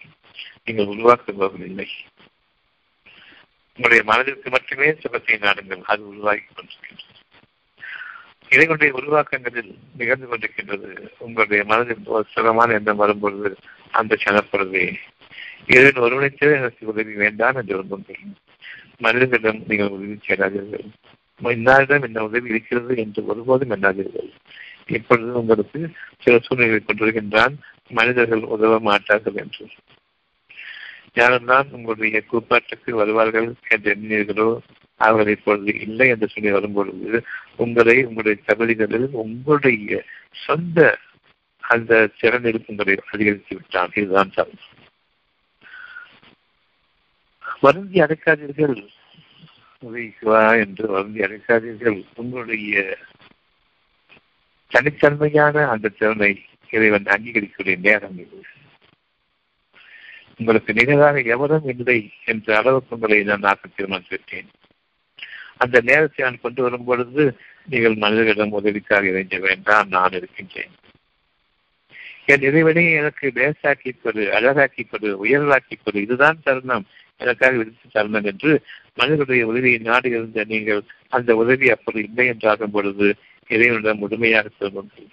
நீங்கள் உருவாக்க போவதில்லை உங்களுடைய மனதிற்கு மட்டுமே சுகத்தை நாடுங்கள். அது உருவாகி கொண்டிருக்கின்றது. இறைவனுடைய உருவாக்கங்களில் நிகழ்ந்து கொண்டிருக்கின்றது. உங்களுடைய மனதில் ஒரு சுகமான எண்ணம் வரும்பொழுது அந்த சனப்பொழுதே. இறைவன் ஒருவனைத்தே எனக்கு உதவி வேண்டாம் என்று விரும்புங்கள் மனிதர்களிடம் நீங்கள் உதவி செய்யாதீர்கள். இன்னாரிடம் என்ன உதவி இருக்கிறது என்று ஒருபோதும் எண்ணாதீர்கள் இப்பொழுது உங்களுக்கு சில சூழ்நிலை கொண்டிருக்கின்றான் மனிதர்கள் உதவ மாட்டார்கள் என்று. யாரெல்லாம் உங்களுடைய கூப்பாட்டுக்கு வருவார்கள் என்று எண்ணினீர்களோ அவர்கள் இப்பொழுது இல்லை என்று சொல்லி வரும்பொழுது உங்களை உங்களுடைய தகுதிகளில் உங்களுடைய சொந்த அந்த திறனில் உங்களை அதிகரித்து விட்டான். இதுதான் சார் வருந்தி அடைக்காதீர்கள். உதவிக்குவா என்று வருந்தி அடைக்காதீர்கள் உங்களுடைய தனித்தன்மையான அந்த திறனை இறைவன் அங்கீகரிக்கக்கூடிய நேரம் இது. உங்களுக்கு நிகழாக எவரும் இல்லை என்ற அளவுக்கு உங்களை நான் ஆக்க தீர்மானித்திருக்கேன் அந்த நேரத்தை நான் கொண்டு வரும் பொழுது நீங்கள் மனிதர்களிடம் உதவிக்காக இறைஞ்ச வேண்டாம் நான் இருக்கின்றேன். என் இறைவனை எனக்கு லேசாக்கி கொடு அழகாக்கி கொடு கொடு இதுதான் தருணம். எனக்காக விதித்து தருணம் என்று மனிதனுடைய உதவியை நாடி இருந்த நீங்கள் அந்த உதவி அப்படி இல்லை என்றாகும் பொழுது இறைவனிடம் முழுமையாக திரும்புங்கள்.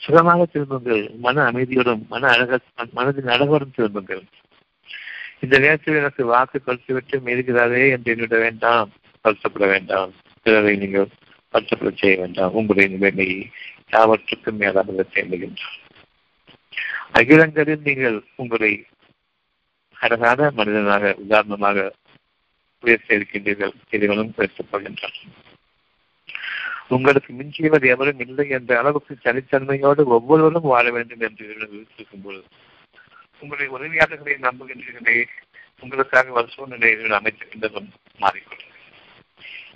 சுகமாக திரும்புங்கள். மன அமைதியோடும் மன அழக மனதின் அழகோடும் திரும்புங்கள். இந்த நேரத்தில் எனக்கு வாக்கு கொடுத்துவிட்டு மீறுகிறாரே என்று எண்ணிட வேண்டாம் வருத்தப்பட வேண்டாம். பிறரை நீங்கள் வருத்தப்பட செய்ய வேண்டாம். உங்களுடைய நிலைமையை யாவற்றுக்கும் மேலாக தேர்ந்துகின்றார் அகிலங்களில் நீங்கள் உங்களை அழகான மனிதனாக உதாரணமாக உயர்த்தி இருக்கின்றீர்கள் இறைவனும் பேசப்படுகின்றார் உங்களுக்கு மிஞ்சியவர் எவரும் இல்லை என்ற அளவுக்கு தனித்தன்மையோடு ஒவ்வொருவரும் வாழ வேண்டும் என்று இருக்கும் பொழுது உங்களுடைய உதவியாளர்களை நம்புகின்றீர்களே உங்களுக்காக ஒரு சூழ்நிலையில் அமைத்திருக்கின்றதும் மாறிக்கொள்ளும்.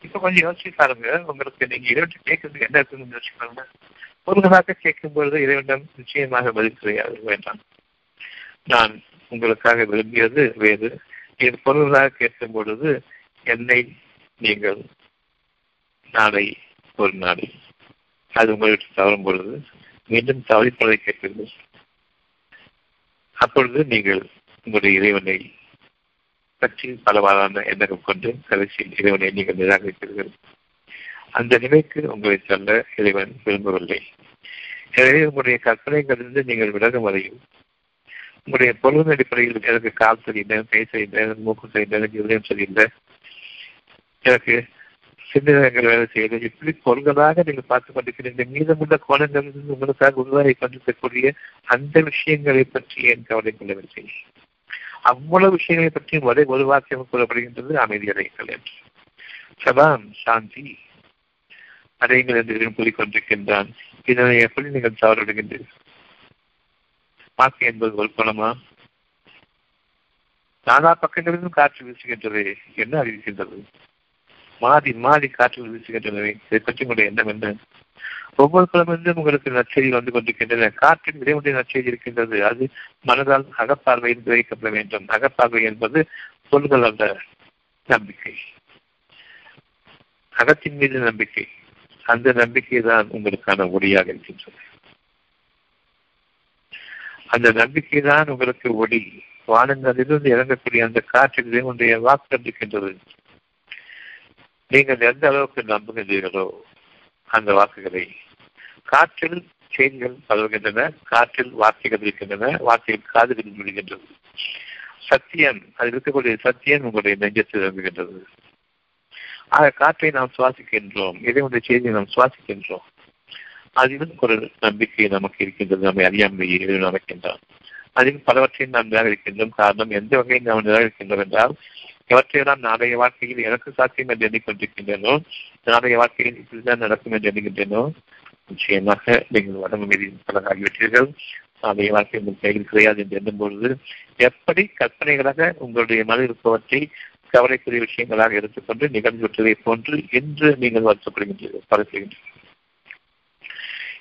இப்ப கொஞ்சம் யோசிச்சு பாருங்க உங்களுக்கு நீங்க இறைவன் கேட்கறது என்ன இருக்குன்னு யோசிச்சு பாருங்க. பொருளாக கேட்கும் பொழுது இறைவனிடம் நிச்சயமாக பதில் செய்யாது வேண்டாம். நான் உங்களுக்காக விரும்பியது வேறு. என் பொருளாக கேட்கும் பொழுது என்னை நீங்கள் நாளை ஒரு நாளை அது உங்களுக்கு தவறும் பொழுது மீண்டும் தவறிப்பதை கேட்பீர்கள். அப்பொழுது நீங்கள் உங்களுடைய இறைவனை பற்றி பலவாறான எண்ணம் கொண்டு கடைசியில் இறைவனை நீங்கள் நிராகரிப்பீர்கள். அந்த நிலைக்கு உங்களை சொல்ல இறைவன் விரும்பவில்லை. எனவே உங்களுடைய கற்பனைகளிலிருந்து நீங்கள் விலகும் வரையும் உங்களுடைய பொருளின் அடிப்படையில் எனக்கு கால் சரியில்லை கை சரியில்லை எனக்கு மூக்கு சரியில்லை எனக்கு இதயம் சரியில்லை. எனக்கு சிந்தனைகள் வேலை செய்யுது இப்படி பொருள்களாக நீங்கள் பார்த்துக் கொண்டிருக்கிறீர்கள். மீதமுள்ள கோணங்களிலிருந்து உங்களுக்காக உருவாகி கொண்டிருக்கக்கூடிய அந்த விஷயங்களை பற்றி என் கவலை கொள்ளவில்லை அவ்வளவு விஷயங்களை பற்றியும் ஒரே ஒரு வாக்கியம் கூறப்படுகின்றது அமைதி அடையுங்கள் என்று. சலாம் சாந்தி. அடையுங்கள் என்று கூறிக்கொண்டிருக்கின்றான். இதனை எப்படி நீங்கள் தவறிடுகின்றீர்கள்? வாக்கு என்பது ஒரு குணமா? நானா பக்கங்களிலும் காற்று வீசுகின்றது என்ன அறிவிக்கின்றது மாறி மாறி காற்று வீசுகின்றனவே இதை பற்றி உங்களுடைய எண்ணம் என்ன? ஒவ்வொரு குழம்பிலும் உங்களுக்கு நற்செய்தி வந்து கொண்டிருக்கின்றன. காற்றின் இறைவனுடைய நற்செய்தி இருக்கின்றது. அது மனதால் அகப்பார்வையில் கிரகிக்கப்பட வேண்டும். அகப்பார்வை என்பது சொல்கள் அல்ல. நம்பிக்கை. அகத்தின் மீது நம்பிக்கை. அந்த நம்பிக்கை தான் உங்களுக்கான ஒளியாக இருக்கின்றது. அந்த நம்பிக்கை தான் உங்களுக்கு ஒளி. வானங்களிலிருந்து இறங்கக்கூடிய அந்த காற்றில் உங்களுடைய வாக்கு இருக்கின்றது. நீங்கள் எந்த அளவுக்கு நம்புகின்றீர்களோ அந்த வாக்குகளை. காற்றில் செய்திகள் பரவுகின்றன காற்றில் வார்த்தைகள் இருக்கின்றன வார்த்தைகள் காதுகளில் விழுகின்றது. சத்தியம் அது இருக்கக்கூடிய சத்தியம் உங்களுடைய நெஞ்சத்தில் இறங்குகின்றது ஆக காற்றை நாம் சுவாசிக்கின்றோம் இதனுடைய செய்தியை நாம் சுவாசிக்கின்றோம். அதிலும் ஒரு நம்பிக்கை நமக்கு இருக்கின்றது நம்மை அறியாமலேயே இறைவன் நடக்கின்றான் அதில் பலவற்றையும் நாம் நிராகரிக்கின்றோம். காரணம் எந்த வகையில் நாம் நிராகரிக்கின்றோம் என்றால் எவற்றையெல்லாம் நாளைய வாழ்க்கையில் எனக்கு சாத்தியம் என்று எண்ணிக்கொண்டிருக்கின்றனோ நாளைய வாழ்க்கையில் இப்படிதான் நடக்கும் என்று எண்ணுகின்றனோ நிச்சயமாக நீங்கள் உடம்பு மீது பலராகிவிட்டீர்கள் நாளைய வாழ்க்கை உங்கள் கையில் கிடையாது என்று எண்ணும் பொழுது எப்படி கற்பனைகளாக உங்களுடைய மனதில் இருப்பவற்றை கவலைக்குரிய விஷயங்களாக எடுத்துக்கொண்டு நிகழ்ந்துவிட்டதை போன்று இன்று நீங்கள் வருத்தப்படுகின்றீர்கள் பரப்புகின்றீர்கள்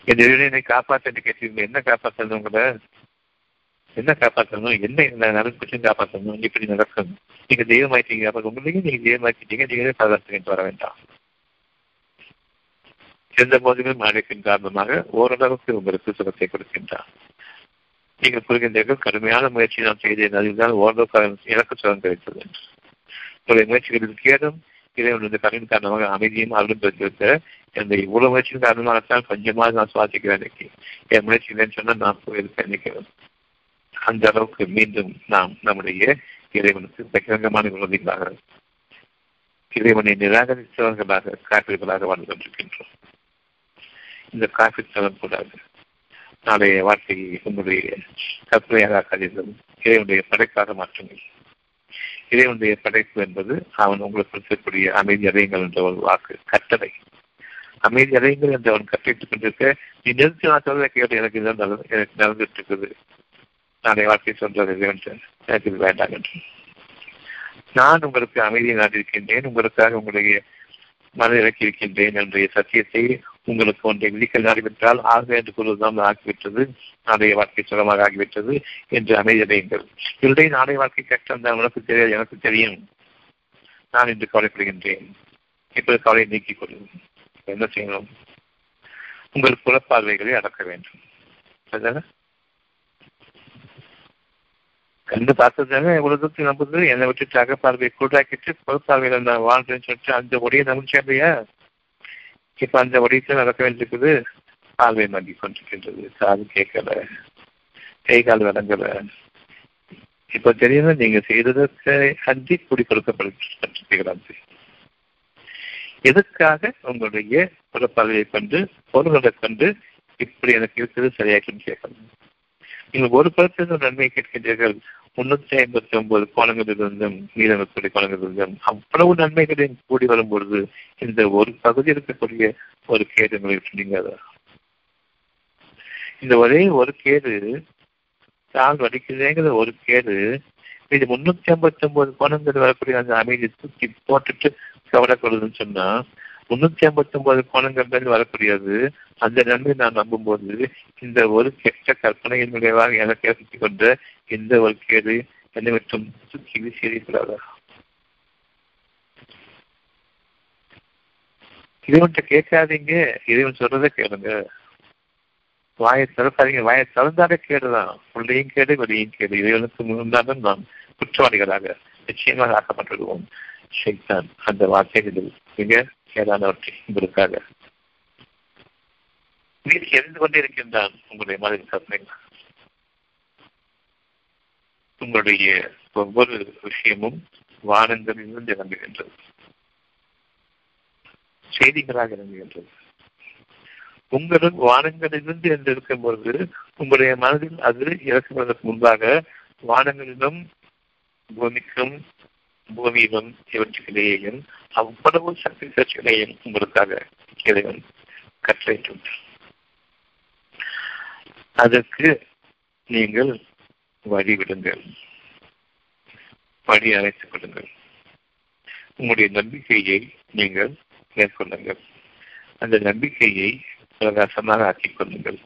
இந்த இளைஞனை காப்பாற்ற என்று கேட்டீங்க. என்ன காப்பாற்றணும் உங்களை? என்ன காப்பாற்றணும் என்ன நடக்கும் காப்பாற்றணும் இப்படி நடக்கணும். நீங்க தெய்வமாயிட்டீங்க. அப்ப உங்களையும் நீங்க தெய்வமாக்கிட்டீங்க. நீங்களே பாதுகாத்துக்கிட்டு வர வேண்டாம். எந்த போதிலும் அழைப்பின் காரணமாக ஓரளவுக்கு உங்களுக்கு சுகத்தை கொடுக்கின்றார். நீங்கள் புரிகின்றீர்கள் கடுமையான முயற்சி நான் செய்தேன். அதுதான் ஓரளவுக்கு எனக்கு சுகம் கிடைத்தது. உங்களுடைய முயற்சிகளில் கேடும் இறைவனது கருவின் காரணமாக அமைதியும் அருளும் பெற்றிருக்க இந்த இவ்வளவு முயற்சியின் காரணமாகத்தான் கொஞ்சமாக நான் சுவாசிக்கிறேன் இன்னைக்கு என் முயற்சி இல்லைன்னு சொன்னா நான் போயிருக்கேன் நினைக்கிறேன் அந்த அளவுக்கு மீண்டும் நாம் நம்முடைய இறைவனுக்கு பகிரங்கமான விரோதிகளாக இறைவனை நிராகரித்தவர்களாக காப்பீர்களாக வாழ்ந்து கொண்டிருக்கின்றோம் இந்த காப்பீடு தரக்கூடாது நாளைய வாழ்க்கையை உங்களுடைய கற்பனையாக ஆக்காதீர்கள் இறைவனுடைய படைக்காக மாற்றுங்கள் இறைவனுடைய படைப்பு என்பது அவன் உங்களுக்கு இருக்கக்கூடிய அமைதி அடையுங்கள் என்ற ஒரு வாக்கு கட்டளை. அமைதி அடையுங்கள் என்று அவன் கட்டிட்டுக் கொண்டிருக்க நீ நிறுத்தி நான் சொல்றதை கேட்டு எனக்கு இதான் எனக்கு நடந்துட்டு இருக்குது நான் வாழ்க்கை சொல்றது எனக்கு இது வேண்டாம் என்று. நான் உங்களுக்கு அமைதியை நாட்டிருக்கின்றேன் உங்களுக்காக உங்களுடைய மன இறக்கியிருக்கின்றேன் என்ற சத்தியத்தை உங்களுக்கு ஒன்றை விதிக்க ஆகிவிட்டால் ஆக என்று கூறுவதுதான் ஆகிவிட்டது. நாடைய வாழ்க்கை சுகமாக ஆகிவிட்டது என்று அமைதியடையுங்கள். இவருடைய நாடைய வாழ்க்கை கஷ்டம் தான் உனக்கு தெரியாது எனக்கு தெரியும். நான் இன்று கவலைப்படுகின்றேன். இப்போது கவலையை நீக்கிக் கொள்ளுங்கள் என்ன செய்யணும்? உங்கள் புறப்பார்வைகளை அடக்க வேண்டும். அதுதானே கண்டு பார்த்ததாங்க எவ்வளவு தூரத்துக்கு நம்புது என்னை விட்டுட்டு அகப்பார்வை கூட்டாக்கிட்டு புறப்பார்வையில நான் வாழ்றேன்னு சொல்லிட்டு அந்த ஒடியை நம்பிச்சேன் இல்லையா? இப்ப அந்த வடிவத்தில் நடக்க வேண்டியிருக்குது. பார்வை மண்டி கொண்டிருக்கின்றது. காது கேட்கல. கை கால் விளங்கல இப்ப தெரியுது நீங்க செய்ததற்கு அன்றி குடி கொடுக்கப்பட்டிருக்கிறாங்க எதுக்காக உங்களுடைய புறப்பார்வையை கொண்டு பொருள்களை கொண்டு இப்படி எனக்கு இருக்கிறது சரியாக்கின்னு கேட்கணும். நீங்கள் ஒரு படத்தில் நன்மை கேட்கின்றீர்கள். முன்னூத்தி ஐம்பத்தி ஒன்பது கோலங்களிலிருந்தும் மீதம் இருக்கக்கூடிய அவ்வளவு நன்மைகளையும் கூடி வரும் பொழுது இந்த ஒரு பகுதி இருக்கக்கூடிய ஒரு கேடு உங்களுக்கு நீங்க இந்த ஒரே ஒரு கேடு கால் வடிக்கிறேங்கிற ஒரு கேடு இது முன்னூத்தி ஐம்பத்தி ஒன்பது கோணங்கள் வரக்கூடிய அந்த அமைதி தூக்கி போட்டுட்டு கவலைப்படுதுன்னு சொன்னா முன்னூத்தி ஐம்பத்தி ஒன்பது கோணங்கள் வரக்கூடியது. அந்த நன்மை நான் நம்பும் போது இந்த ஒரு கெட்ட கற்பனையின் விளைவாக எனக்கு ஏற்படுத்திக் கொண்ட இந்த ஒரு கேடு என்னை மட்டும் தூக்கி வீசி இறைவன்கிட்ட கேட்காதீங்க. இறைவன் சொல்றதை கேளுங்க. வாயை திறக்காதீங்க. வாயை திறந்தாலே கேடுதான். உள்ளையும் கேடு வெளியும் கேடு. இறைவனுக்கு முன்னாலும் நாம் குற்றவாளிகளாக நிச்சயமாக ஆக்கப்பட்டுடுவோம் ஷைத்தான் அந்த வார்த்தைகளில். மிக கேடானவற்றை உங்களுக்காக. நீர் எரிந்து கொண்டே இருக்கின்றான் உங்களுடைய மாதிரி கற்பனைகள் உங்களுடைய ஒவ்வொரு விஷயமும் வானங்களிலிருந்து இறங்குகின்றது செய்திகளாக இறங்குகின்றது உங்களும் வானங்களிலிருந்து என்று பொழுது உங்களுடைய மனதில் அது இறக்குவதற்கு முன்பாக வானங்களிலும் பூமிக்கும் பூமியிலும் இவற்றுக்கிலேயும் அவ்வளவு சக்தி சர்ச்சைகளையும் உங்களுக்காக இறைவன் கட்டளையிட்டுள்ளார் அதற்கு நீங்கள் வழிவிடுங்கள் வழி அழைத்துக் கொள்ளுங்கள். உங்களுடைய நம்பிக்கையை நீங்கள் மேற்கொள்ளுங்கள். அந்த நம்பிக்கையை பிரகாசமாக ஆக்கிக் கொள்ளுங்கள்.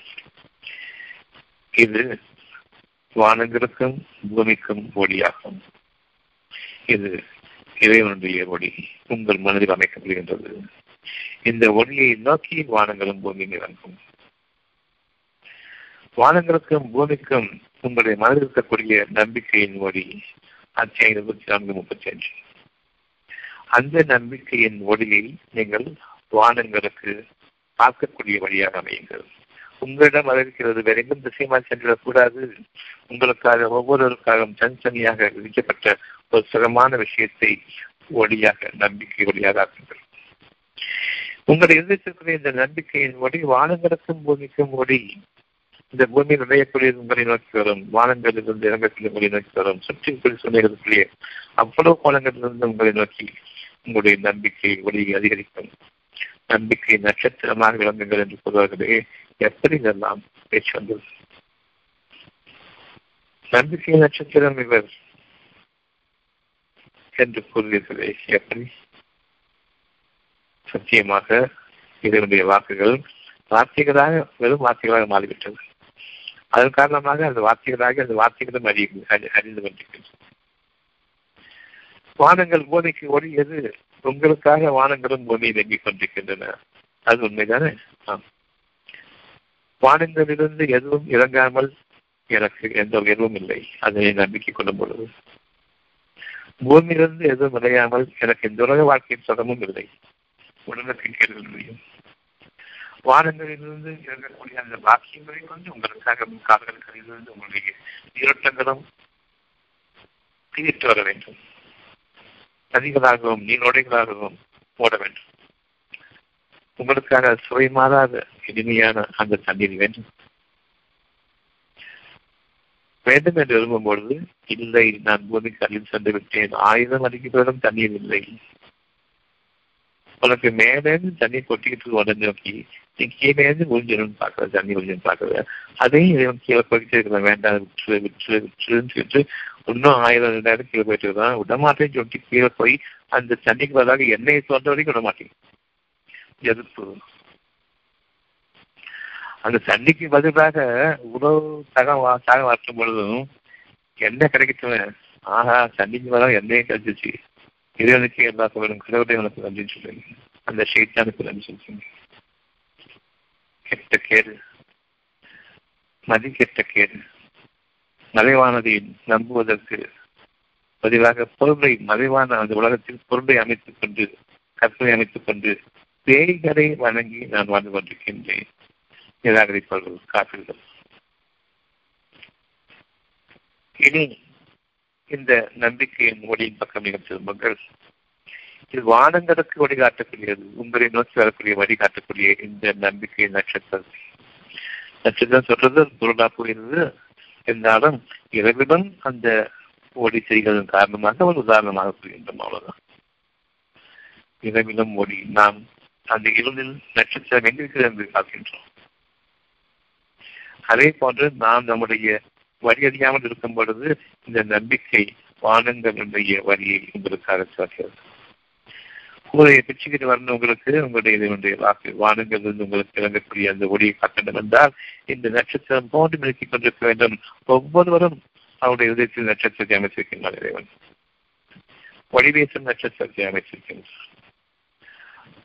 இது வானங்களுக்கும் பூமிக்கும் ஒளியாகும். இது இறைவனுடைய ஒளி உங்கள் மனதில் அமைக்கப்படுகின்றது. இந்த ஒளியை நோக்கி வானங்களும் பூமியும் இறங்கும். வானங்களுக்கும் பூமிக்கும் உங்களுடைய மனதில் இருக்கக்கூடிய நம்பிக்கையின் ஒளி அத்தியாயம் இருபத்தி நான்கு முப்பத்தி அஞ்சு அந்த நம்பிக்கையின் ஒளியை நீங்கள் வானங்களுக்கு பார்க்கக்கூடிய வழியாக அமையுங்கள். உங்களிடம் அறிவிக்கிறது வேற எங்கும் திசைமா சென்றிடக்கூடாது. உங்களுக்காக ஒவ்வொருவருக்காகவும் தனித்தனியாக விதிக்கப்பட்ட ஒரு சிரமமான விஷயத்தை ஒளியாக நம்பிக்கை ஒளியாக ஆக்குங்கள். உங்களை எதிர்த்திருக்கிற இந்த நம்பிக்கையின் ஒளி வானங்களுக்கும் பூமிக்கும் ஒளி. இந்த பூமியில் நுழையக்கூடிய உங்களை நோக்கி வரும். வானங்களிலிருந்து இறங்கக்கூடிய உங்களை நோக்கி வரும். சுற்றி சொன்னீர்களுக்குள்ளே அவ்வளவு கோலங்களிலிருந்து உங்களை நோக்கி உங்களுடைய நம்பிக்கை ஒளி அதிகரிக்கும். நம்பிக்கை நட்சத்திரமாக விளங்குங்கள் என்று சொல்வார்களே. எப்படி இதெல்லாம் பேச்சு வந்தது? நம்பிக்கை நட்சத்திரம் இவர். என்று கூறுவீர்களே எப்படி சத்தியமாக இதனுடைய வாக்குகள் வார்த்தைகளாக வெறும் வார்த்தைகளாக மாறிவிட்டது. அதன் காரணமாக அந்த வார்த்தைகளாக அந்த வார்த்தைகளும் அறி அறிந்து கொண்டிருக்கிறது வானங்கள் போதைக்கு ஒளி எது உங்களுக்காக வானங்களும் பூமியில் இறங்கிக் கொண்டிருக்கின்றன. அது உண்மைதானே? வானங்களிலிருந்து எதுவும் இறங்காமல் எனக்கு எந்த உயர்வும் இல்லை. அதனை நம்பிக்கை கொள்ளும் பொழுது பூமியிலிருந்து எதுவும் விளையாமல் எனக்கு இந்த உலக வாழ்க்கையின் சுகமும் இல்லை. உடலுக்கு கேள்வி முடியும். வானங்களிலிருந்து இறங்கக்கூடிய அந்த பாக்கியங்களை கொண்டு உங்களுக்காக கால்களுக்கு உங்களுடைய நீரோட்டங்களும் தீர்த்து வர வேண்டும். நதிகளாகவும் நீரோடைகளாகவும் ஓட வேண்டும். உங்களுக்காக சுவை மாறாத இனிமையான அந்த தண்ணீர் வேண்டும். வேண்டும் என்று விரும்பும் பொழுது இல்லை நான் பூமிக்கு அடியில் சென்று விட்டேன். ஆயுதம் அடிக்கப்படும் தண்ணீர் இல்லை. உனக்கு மேலேருந்து தண்ணி கொட்டிக்கிட்டு உடனே நோக்கி நீ கீழேருந்து உறிஞ்சிடும் பார்க்கல தண்ணி உறிஞ்சிடும் பார்க்கல அதையும் இவன் கீழே போய்கிட்டே இருக்கலாம் வேண்டாம் விற்று விற்று விற்றுன்னு சொல்லிட்டு இன்னும் ஆயிரம் ரெண்டாயிரம் கீழே போயிட்டு இருக்கான் விடமாட்டேன்னு சொல்லிட்டு கீழே போய் அந்த தண்ணிக்கு பதிலாக எண்ணெயை தோன்ற வரைக்கும் விடமாட்டேன் எதிர்ப்பு அந்த தண்ணிக்கு பதிலாக உணவு தகம் தாக மாற்றும் பொழுதும் எண்ணெய் கிடைக்கட்டும். ஆஹா தண்ணிக்கு பதிலாக எண்ணெயை கிடைச்சிச்சு இறைவனுக்கு எல்லா வேணும். கடவுளை உனக்கு நன்றின்னு சொல்லுங்க அந்த ஷெய்தானுக்கு நன்றி சொல்லுங்க கெட்ட கேடு. மதி கெட்ட கேடு. மறைவானதை நம்புவதற்கு பதிலாக பொருளை மறைவான அந்த உலகத்தில் பொருளை அமைத்துக் கொண்டு கற்பனை அமைத்துக் கொண்டு பேய்களை வணங்கி நான் வாழ்ந்து கொண்டிருக்கின்றேன். நிராகரிப்பார்கள் காப்பீர்கள் இனி இந்த நம்பிக்கையின் ஒளியின் பக்கம் நீங்கள் திரும்புங்கள் இது வானங்களுக்கு வழிகாட்டக்கூடியது உங்களை நோக்கி வரக்கூடிய வழிகாட்டக்கூடிய இந்த நம்பிக்கை நட்சத்திரம். நட்சத்திரம் சொல்றது பொருளா போயிருந்தது. இருந்தாலும் இரவிலும் அந்த ஒளி செய்கிறது காரணமாக ஒரு உதாரணமாக புரிகின்றோம் அவ்வளவுதான். இரவிலும் ஒளி நாம் அந்த இருளில் நட்சத்திரம் எங்கிருக்கிறது என்று பார்க்கின்றோம். அதே போன்று நாம் நம்முடைய வழி அறியாமல் இருக்கும் பொழுது இந்த நம்பிக்கை வானங்களுடைய வழியை உங்களுக்காக சொல்கிறது. கூரையை பிச்சுக்கிட்டு வரணும் உங்களுக்கு உங்களுடைய இதனுடைய வாக்கு வானங்கள் இருந்து உங்களுக்கு இறங்கக்கூடிய அந்த ஒளியை காட்டணும் என்றால் இந்த நட்சத்திரம் போன்று மிளக்கிக் கொண்டிருக்க வேண்டும். ஒவ்வொருவரும் அவருடைய உதயத்தில் நட்சத்திரத்தை அமைச்சிருக்கின்றார் இறைவன். ஒளி வீசும் நட்சத்திரத்தை அமைச்சிருக்கின்றார்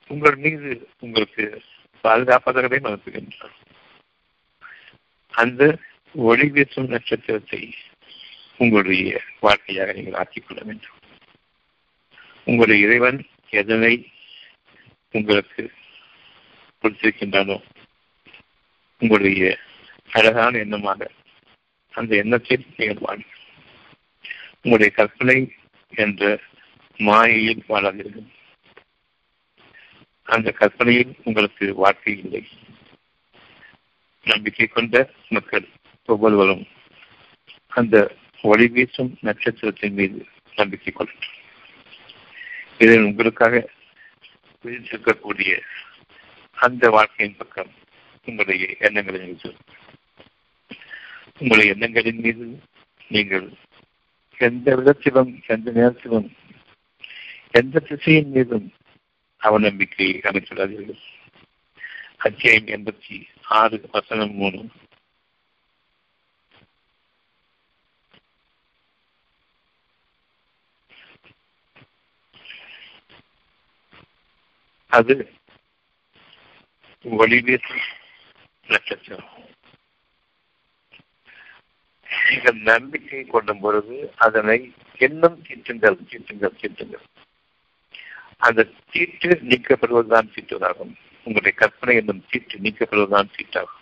உங்கள் மீது உங்களுக்கு பாதுகாப்பதற்கவே மறுத்துகின்றார் அந்த ஒளி வீசும் நட்சத்திரத்தை உங்களுடைய வாழ்க்கையாக நீங்கள் ஆக்கிக் கொள்ள வேண்டும். உங்களுடைய இறைவன் எதனை உங்களுக்கு கொடுத்திருக்கின்றானோ உங்களுடைய அழகான எண்ணமாக அந்த எண்ணத்தில் நீங்கள் வாழுங்கள் உங்களுடைய கற்பனை என்ற மாயையில் வாழாதீர்கள். அந்த கற்பனையில் உங்களுக்கு வாழ்க்கை இல்லை. நம்பிக்கை கொண்ட மக்கள் ஒவ்வொருவரும் அந்த ஒளி வீசும் நட்சத்திரத்தின் மீது நம்பிக்கை கொள்ளட்டும். இதில் உங்களுக்காக விதித்திருக்கக்கூடிய அந்த வாழ்க்கையின் பக்கம் உங்களுடைய எண்ணங்களை மீது உங்களுடைய எண்ணங்களின் மீது நீங்கள் எந்த விதத்திலும் எந்த நேரத்திலும் எந்த திசையின் மீதும் அவநம்பிக்கையை அமைத்துள்ளார்கள் அத்தியாயம் எண்பத்தி ஆறு வசனம் மூணு. அது ஒளிவீசு நட்சத்திரம். நீங்கள் நம்பிக்கை கொள்ளும் பொழுது அதனை இன்னும் தீட்டுங்கள் தீட்டுங்கள் தீட்டுங்கள். அந்த தீட்டு நீக்கப்படுவதுதான் தீட்டுவதாகும் உங்களுடைய கற்பனை என்னும் தீட்டு நீக்கப்படுவதுதான் சீட்டாகும்.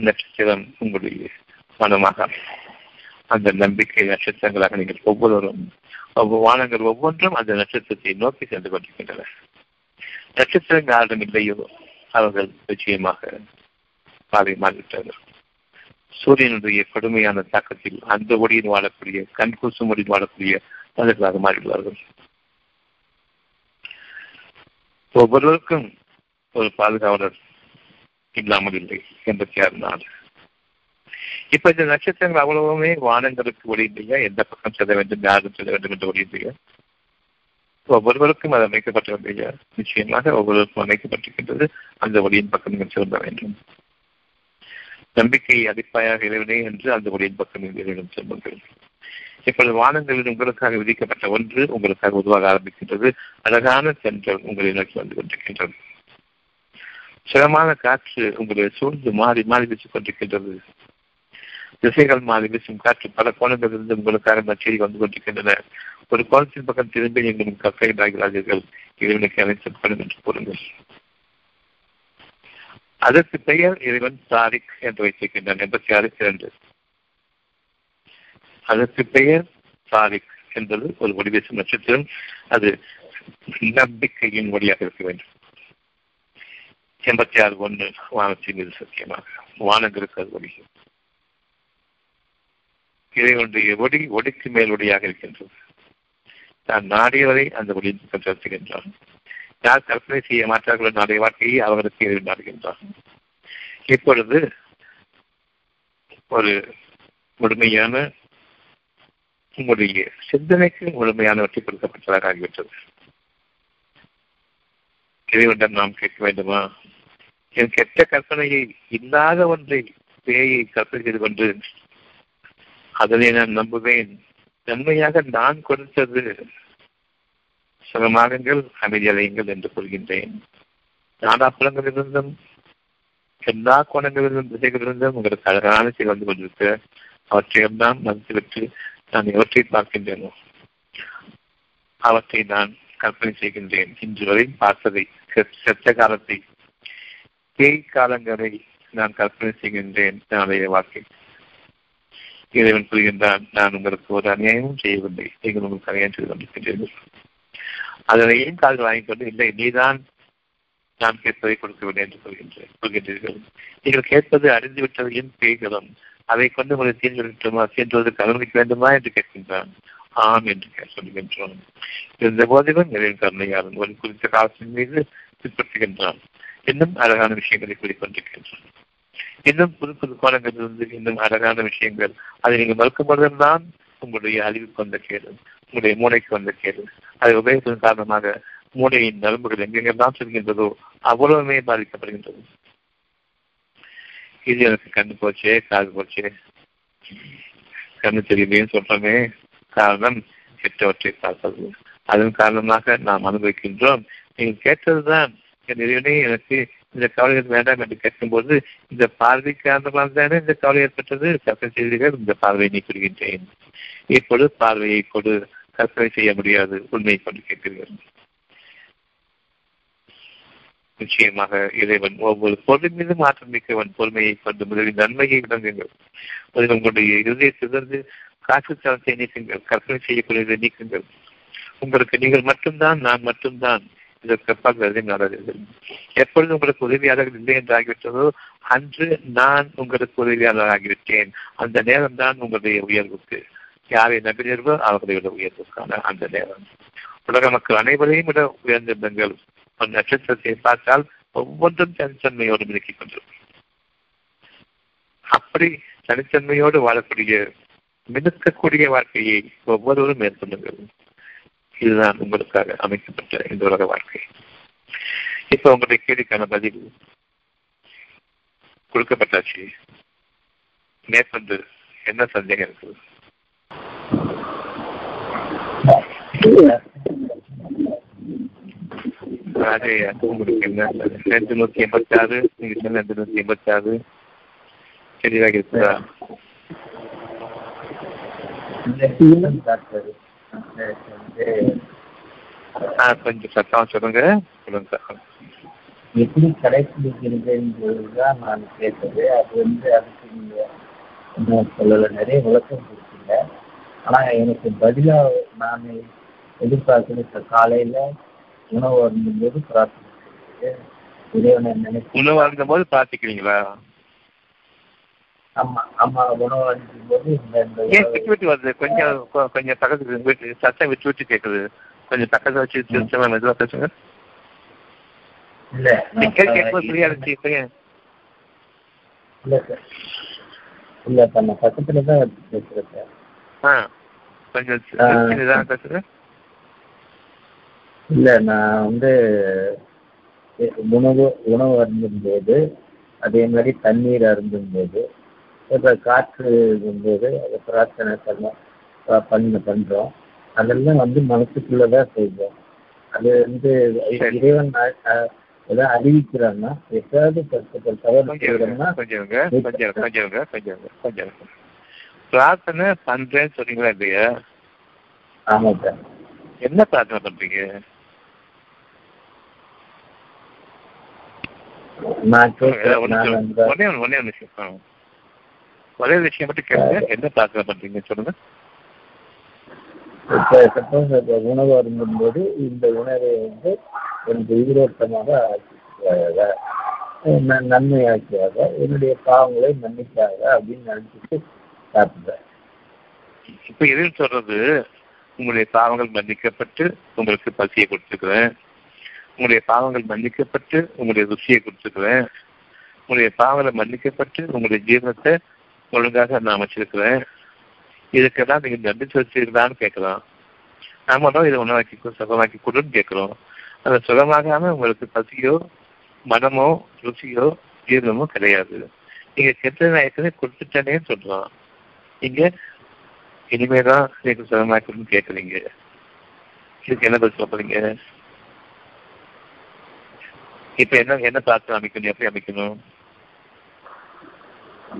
நட்சத்திரம் உங்களுடைய மனமாக அந்த நம்பிக்கை நட்சத்திரங்களாக நீங்கள் ஒவ்வொருவரும் ஒவ்வொரு வானங்கள் ஒவ்வொன்றும் அந்த நட்சத்திரத்தை நோக்கி சென்று கொண்டிருக்கின்றன நட்சத்திரங்கள் யாரிடம் இல்லையோ அவர்கள் நிச்சயமாக பாதை மாறிவிட்டார்கள். சூரியனுடைய கடுமையான தாக்கத்தில் அந்த ஒடியில் வாழக்கூடிய கண்கூசும் ஒளியில் வாழக்கூடிய மனிதர்களாக மாறிவிடுவார்கள். ஒவ்வொருவருக்கும் ஒரு பாதுகாவலர் இல்லாமல் இல்லை எண்பத்தி நாள் இப்ப இந்த நட்சத்திரங்கள் அவ்வளவுமே வானங்களுக்கு ஒளி இல்லையா எந்த பக்கம் செல்ல வேண்டும்? யாரும் செல்ல வேண்டும் என்று ஒளி இல்லையா ஒவ்வொருவருக்கும் அது அமைக்கப்பட்டிருந்தையா நிச்சயமாக ஒவ்வொருவருக்கும் அமைக்கப்பட்டிருக்கின்றது. அந்த ஒளியின் பக்கம் நீங்கள் செல்ல வேண்டும். நம்பிக்கை அடிப்பாயாக இறைவனே என்று அந்த ஒளியின் பக்கம் நீங்கள் செல்லுங்கள். இப்பொழுது வானங்களில் உங்களுக்காக விதிக்கப்பட்ட ஒன்று உங்களுக்காக உருவாக ஆரம்பிக்கின்றது. அழகான சென்றல் உங்களை நோக்கி வந்து கொண்டிருக்கின்றது. சிரமான காற்று உங்களை சூழ்ந்து மாறி மாறி வீசிக் கொண்டிருக்கின்றது. திசைகள் மாறி வீசும் காற்று பல கோணங்களிலிருந்து உங்களுக்காக நச்செய்தி வந்து கொண்டிருக்கின்றன. ஒரு கோணத்தின் பக்கம் திரும்பி நீங்கள் கற்கையிடாகிறார்கள் இறைவனுக்கு அனைத்து என்று கூறுங்கள். அதற்கு பெயர் இறைவன் தாரிக் என்று வைத்திருக்கின்றான் எண்பத்தி ஆறு இரண்டு அதற்கு பெயர் சாரிக் என்பது ஒரு ஒளிவீசும் நட்சத்திரம். அது நம்பிக்கையின் ஒளியாக இருக்க வேண்டும். எண்பத்தி ஆறு ஒன்று வானத்தின் மீது சத்தியமாக. வானங்களுக்கு அது ஒளி இறைவனுடைய ஒளி ஒளிக்கு மேல் ஒளியாக இருக்கின்றது. நான் நாடியவரை அந்த ஒளியின் பக்கம் செலுத்துகின்றான். யார் கற்பனை செய்ய மாற்றார்களோ நாடைய வாழ்க்கையை அவர்களுக்கு எதிர் இப்பொழுது ஒரு முழுமையான உங்களுடைய சிந்தனைக்கு முழுமையான வெற்றி கொடுக்கப்பட்டதாக ஆகிவிட்டது. இறைவனிடம் நாம் கேட்க வேண்டுமா? என் கெட்ட கற்பனையை இல்லாத ஒன்றை பேயை கற்பனை செய்து கொண்டு அதனை நான் நம்புவேன். நன்மையாக நான் கொடுத்தது சுகமாகுங்கள் அமைதியடையுங்கள் என்று கூறுகின்றேன் நாடாப்புலங்களிலிருந்தும் எல்லா கோணங்களிலிருந்தும் திசைகளிலிருந்தும் உங்களுக்கு அழகான செய்தி வந்து கொண்டிருக்க அவற்றையெல்லாம் மதித்துவிட்டு நான் எவற்றை பார்க்கின்றேனோ? அவற்றை நான் கற்பனை செய்கின்றேன். இன்று வரை பார்த்ததை செத்த காலத்தை பேய் காலங்களை நான் கற்பனை செய்கின்றேன். நாளைய வாழ்க்கை. இறைவன் கூறுகின்றான் நான் உங்களுக்கு ஒரு அநியாயமும் செய்யவில்லை. நீங்கள் உங்களுக்கு அநியாயம் செய்து கொண்டிருக்கின்றீர்கள். அதனை ஏன் காதல் வாங்கிக் கொண்டு இல்லை நீதான் நான் கேட்பதை கொடுக்கவில்லை என்று சொல்கின்றேன். சொல்கின்றீர்கள். நீங்கள் கேட்பது அறிந்துவிட்டதையும் பேய்களும். அதை கொண்டு உங்களை தீர்ந்து விட்டுமா தீர்ந்துவதற்கு அனுமதிக்க வேண்டுமா என்று கேட்கின்றான். ஆம் என்று சொல்கின்றோம் இருந்த போதிலும் நிறைவு கருணையாளன் ஒரு குறித்த காலத்தின் மீது பின்பற்றுகின்றான் இன்னும் அழகான விஷயங்களை கூறிக்கொண்டிருக்கின்றான். இன்னும் புது புது கோணங்களிலிருந்து இன்னும் அழகான விஷயங்கள். அதை நீங்கள் மறுக்கும் பொழுதெல்லாம் உங்களுடைய அறிவுக்கு வந்த கேடு உங்களுடைய மூளைக்கு வந்த கேடு. அதை உபயோகத்தின் காரணமாக மூளையின் நரம்புகள் எங்கெங்கெல்லாம் செல்கின்றதோ அவ்வளவுமே பாதிக்கப்படுகின்றது. இது எனக்கு கண்ணு போச்சே காது போச்சே. கண்ணு தெரியலையும் சொல்றமே. காரணம் கெட்டவற்றை பார்ப்பது. அதன் காரணமாக நாம் அனுபவிக்கின்றோம். நீங்கள் கேட்டதுதான். என் இறைவனே எனக்கு இந்த கவலை வேண்டாம் என்று கேட்கும்போது இந்த பார்வைக்கு காரணமாக தானே இந்த கவலை ஏற்பட்டது? கற்பனை செய்தீர்கள் இந்த பார்வையை நீ நீக்கிவிடுகின்றேன் இப்பொழுது பார்வையை கொடு. கற்பனை செய்ய முடியாது. உண்மையை கொண்டு கேட்கிறீர்கள். நிச்சயமாக இறைவன் ஒவ்வொரு பொருள் மீதும் ஆற்றல் மிக்கவன் பொறுமையை கொண்டு முதலில் நன்மையை விளங்குங்கள். முதலில் உங்களுடைய இருதயத்திலிருந்து காற்று தளத்தை நீக்குங்கள் கற்பனை செய்யக்கூடியதை நீக்குங்கள். உங்களுக்கு நீங்கள் மட்டும்தான் நான் மட்டும்தான் இதற்கு அப்பால் நடந்தது எப்பொழுது உங்களுக்கு உதவியாளர்கள் இல்லை என்று ஆகிவிட்டதோ அன்று நான் உங்களுக்கு உதவியாளர் ஆகிவிட்டேன். அந்த நேரம் தான் உங்களுடைய உயர்வுக்கு. யாரை நம்பினீர்களோ விட உயர்வுக்கான அந்த நேரம். உலக மக்கள் அனைவரையும் விட உயர்ந்திருந்தங்கள் ஒரு நட்சத்திரத்தை பார்த்தால் ஒவ்வொன்றும் தனித்தன்மையோடு மிதக்கிக் கொண்டிருக்கும். அப்படி தனித்தன்மையோடு வாழக்கூடிய மினுக்கக்கூடிய வாழ்க்கையை ஒவ்வொருவரும் மேற்கொள்ளுங்கள். இதுதான் உங்களுக்காக அமைக்கப்பட்ட இந்த உலக வாழ்க்கை. இப்ப உங்களுடைய கேள்விக்கான பதில் கொடுக்கப்பட்டாச்சு. மேற்கொண்டு என்ன சந்தேகம் இருக்குது? அதே உங்களுக்கு என்ன ரெண்டு நூத்தி எண்பத்தி ஆறு நீங்க சொன்ன ரெண்டு நூத்தி எண்பத்தி ஆறு தெளிவாக வந்து ஆ கொஞ்சம் சத்தம் சொல்லுங்க. சொல்லுங்க சார் எப்படி கடைபிடிக்கிறதுன்றதுதான் நான் கேட்டது. அது வந்து அதுக்கு நீங்க சொல்லல நிறைய விளக்கம் கொடுத்தீங்க. ஆனா எனக்கு பதிலா நான் எதிர்பார்க்கிறது காலையில உணவு அருந்தும்போது பிரார்த்தனை இறைவனை உணவு அருந்தும் போது பிரார்த்திக்கிறீங்களா? ஆமா ஆமா உணவு அருந்தும் போது ஏன் உணவை- விட்டு விட்டு வருது? கொஞ்சம் கொஞ்சம் பக்கத்துல வீட்டு சத்தம் விட்டு விட்டு கேட்குது கொஞ்சம் பக்கத்துல வச்சு மெதுவா பேசுங்க. இல்ல. கேட்கும்போது புரியா இருந்துச்சு இல்ல சார் இல்ல இப்ப நான் பக்கத்துல தான் பேசுறேன் சார். ஆ கொஞ்சம் ஆ. இல்ல நான் வந்து உணவு உணவு அருந்தும்போது அதே மாதிரி தண்ணீர் அருந்தும்போது இப்ப காற்று இருக்கும்போது அதை பிரார்த்தனை பண்ண பண்ண பண்றோம். அதெல்லாம் வந்து மனசுக்குள்ளதான் செய்வோம். அது வந்து. இறைவன் ஏதாவது அறிவிக்கிறான்னா பத்து தவறு. பிரார்த்தனை பண்றேன்னு சொன்னீங்களா இல்லையா? ஆமா சார். என்ன பிரார்த்தனை பண்றீங்க நான் ஒரே கேட்கிறேன் ஒரு நான் நிமிஷம், அந்த ஒரே ஒரு- ஒரே ஒரு விஷயம். ஒரே விஷயம் மட்டும் கேளுங்க. என்ன பிரார்த்தனை பண்றீங்க சொல்லுங்க. இப்போ சப்போஸ் இப்போ உணவு அருந்தும்போது இந்த உணவை வந்து எனக்கு உயிரோட்டமாக ஆக்கியாக நன்மையாக்கியாக என்னுடைய பாவங்களை மன்னிக்காக அப்படின்னு நினைச்சிட்டு சாப்பிடுறேன். இப்ப எதுன்னு சொல்றது? உங்களுடைய பாவங்கள் மன்னிக்கப்பட்டு உங்களுக்கு பசியை கொடுத்துக்கிறேன். உங்களுடைய பாவங்கள் மன்னிக்கப்பட்டு உங்களுடைய ருசியை கொடுத்துருக்குறேன் உங்களுடைய பாவங்களை மன்னிக்கப்பட்டு உங்களுடைய ஜீவனத்தை ஒழுங்காக நான் அமைச்சிருக்கிறேன். இதுக்கெல்லாம் நீங்கள் நன்றி செலுத்தீங்களான்னு கேட்கலாம். நாமளும் இதை உணவாக்கி கொடு, சுகமாக்கி கொடுன்னு கேட்குறோம். அந்த சுகமாகாம உங்களுக்கு பசியோ மனமோ ருசியோ ஜீரணமோ கிடையாது. நீங்க கெட்ட நான் ஏற்கனவே கொடுத்துட்டேனே சொல்றோம் நீங்க இனிமேதான் எனக்கு சுகமாக்கணும்னு கேட்குறீங்க. இதுக்கு என்ன பதில் சொல்றீங்க இப்ப என்ன என்ன பிரார்த்தனை அமைக்கணும் எப்படி அமைக்கணும்?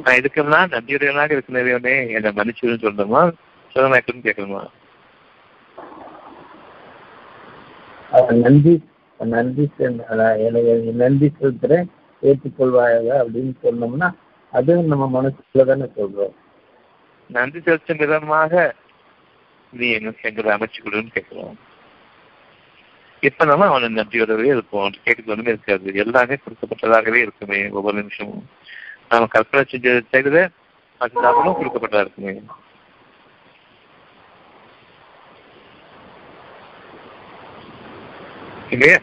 நான் இதுக்கெல்லாம் நன்றியுடையவனாக இருக்கிறவனே என்னை மன்னிச்சுன்னு சொல்லணுமா? சுகமாக்கணும்னு கேட்கணுமா? அது நன்றி நன்றி நன்றி செலுத்துறேன் ஏற்றுக்கொள்வாயாக அப்படின்னு சொன்னோம்னா அதுவும் நம்ம மனசுக்குள்ள தானே சொல்றோம். நன்றி செலுத்தும் விதமாக நீ எனக்கு எங்களை அமைச்சு கொடுன்னு கேட்கிறோம். இப்ப நம்ம அவனை நன்றியோடவே இருப்போம். கேட்கறது ஒண்ணுமே இருக்காது. எல்லாமே கொடுக்கப்பட்டதாகவே இருக்குமே ஒவ்வொரு நிமிஷமும். நாம கற்பனை செஞ்சதை தவிர மற்றதாகவும் கொடுக்கப்பட்டதா இருக்குமே. இல்லையா?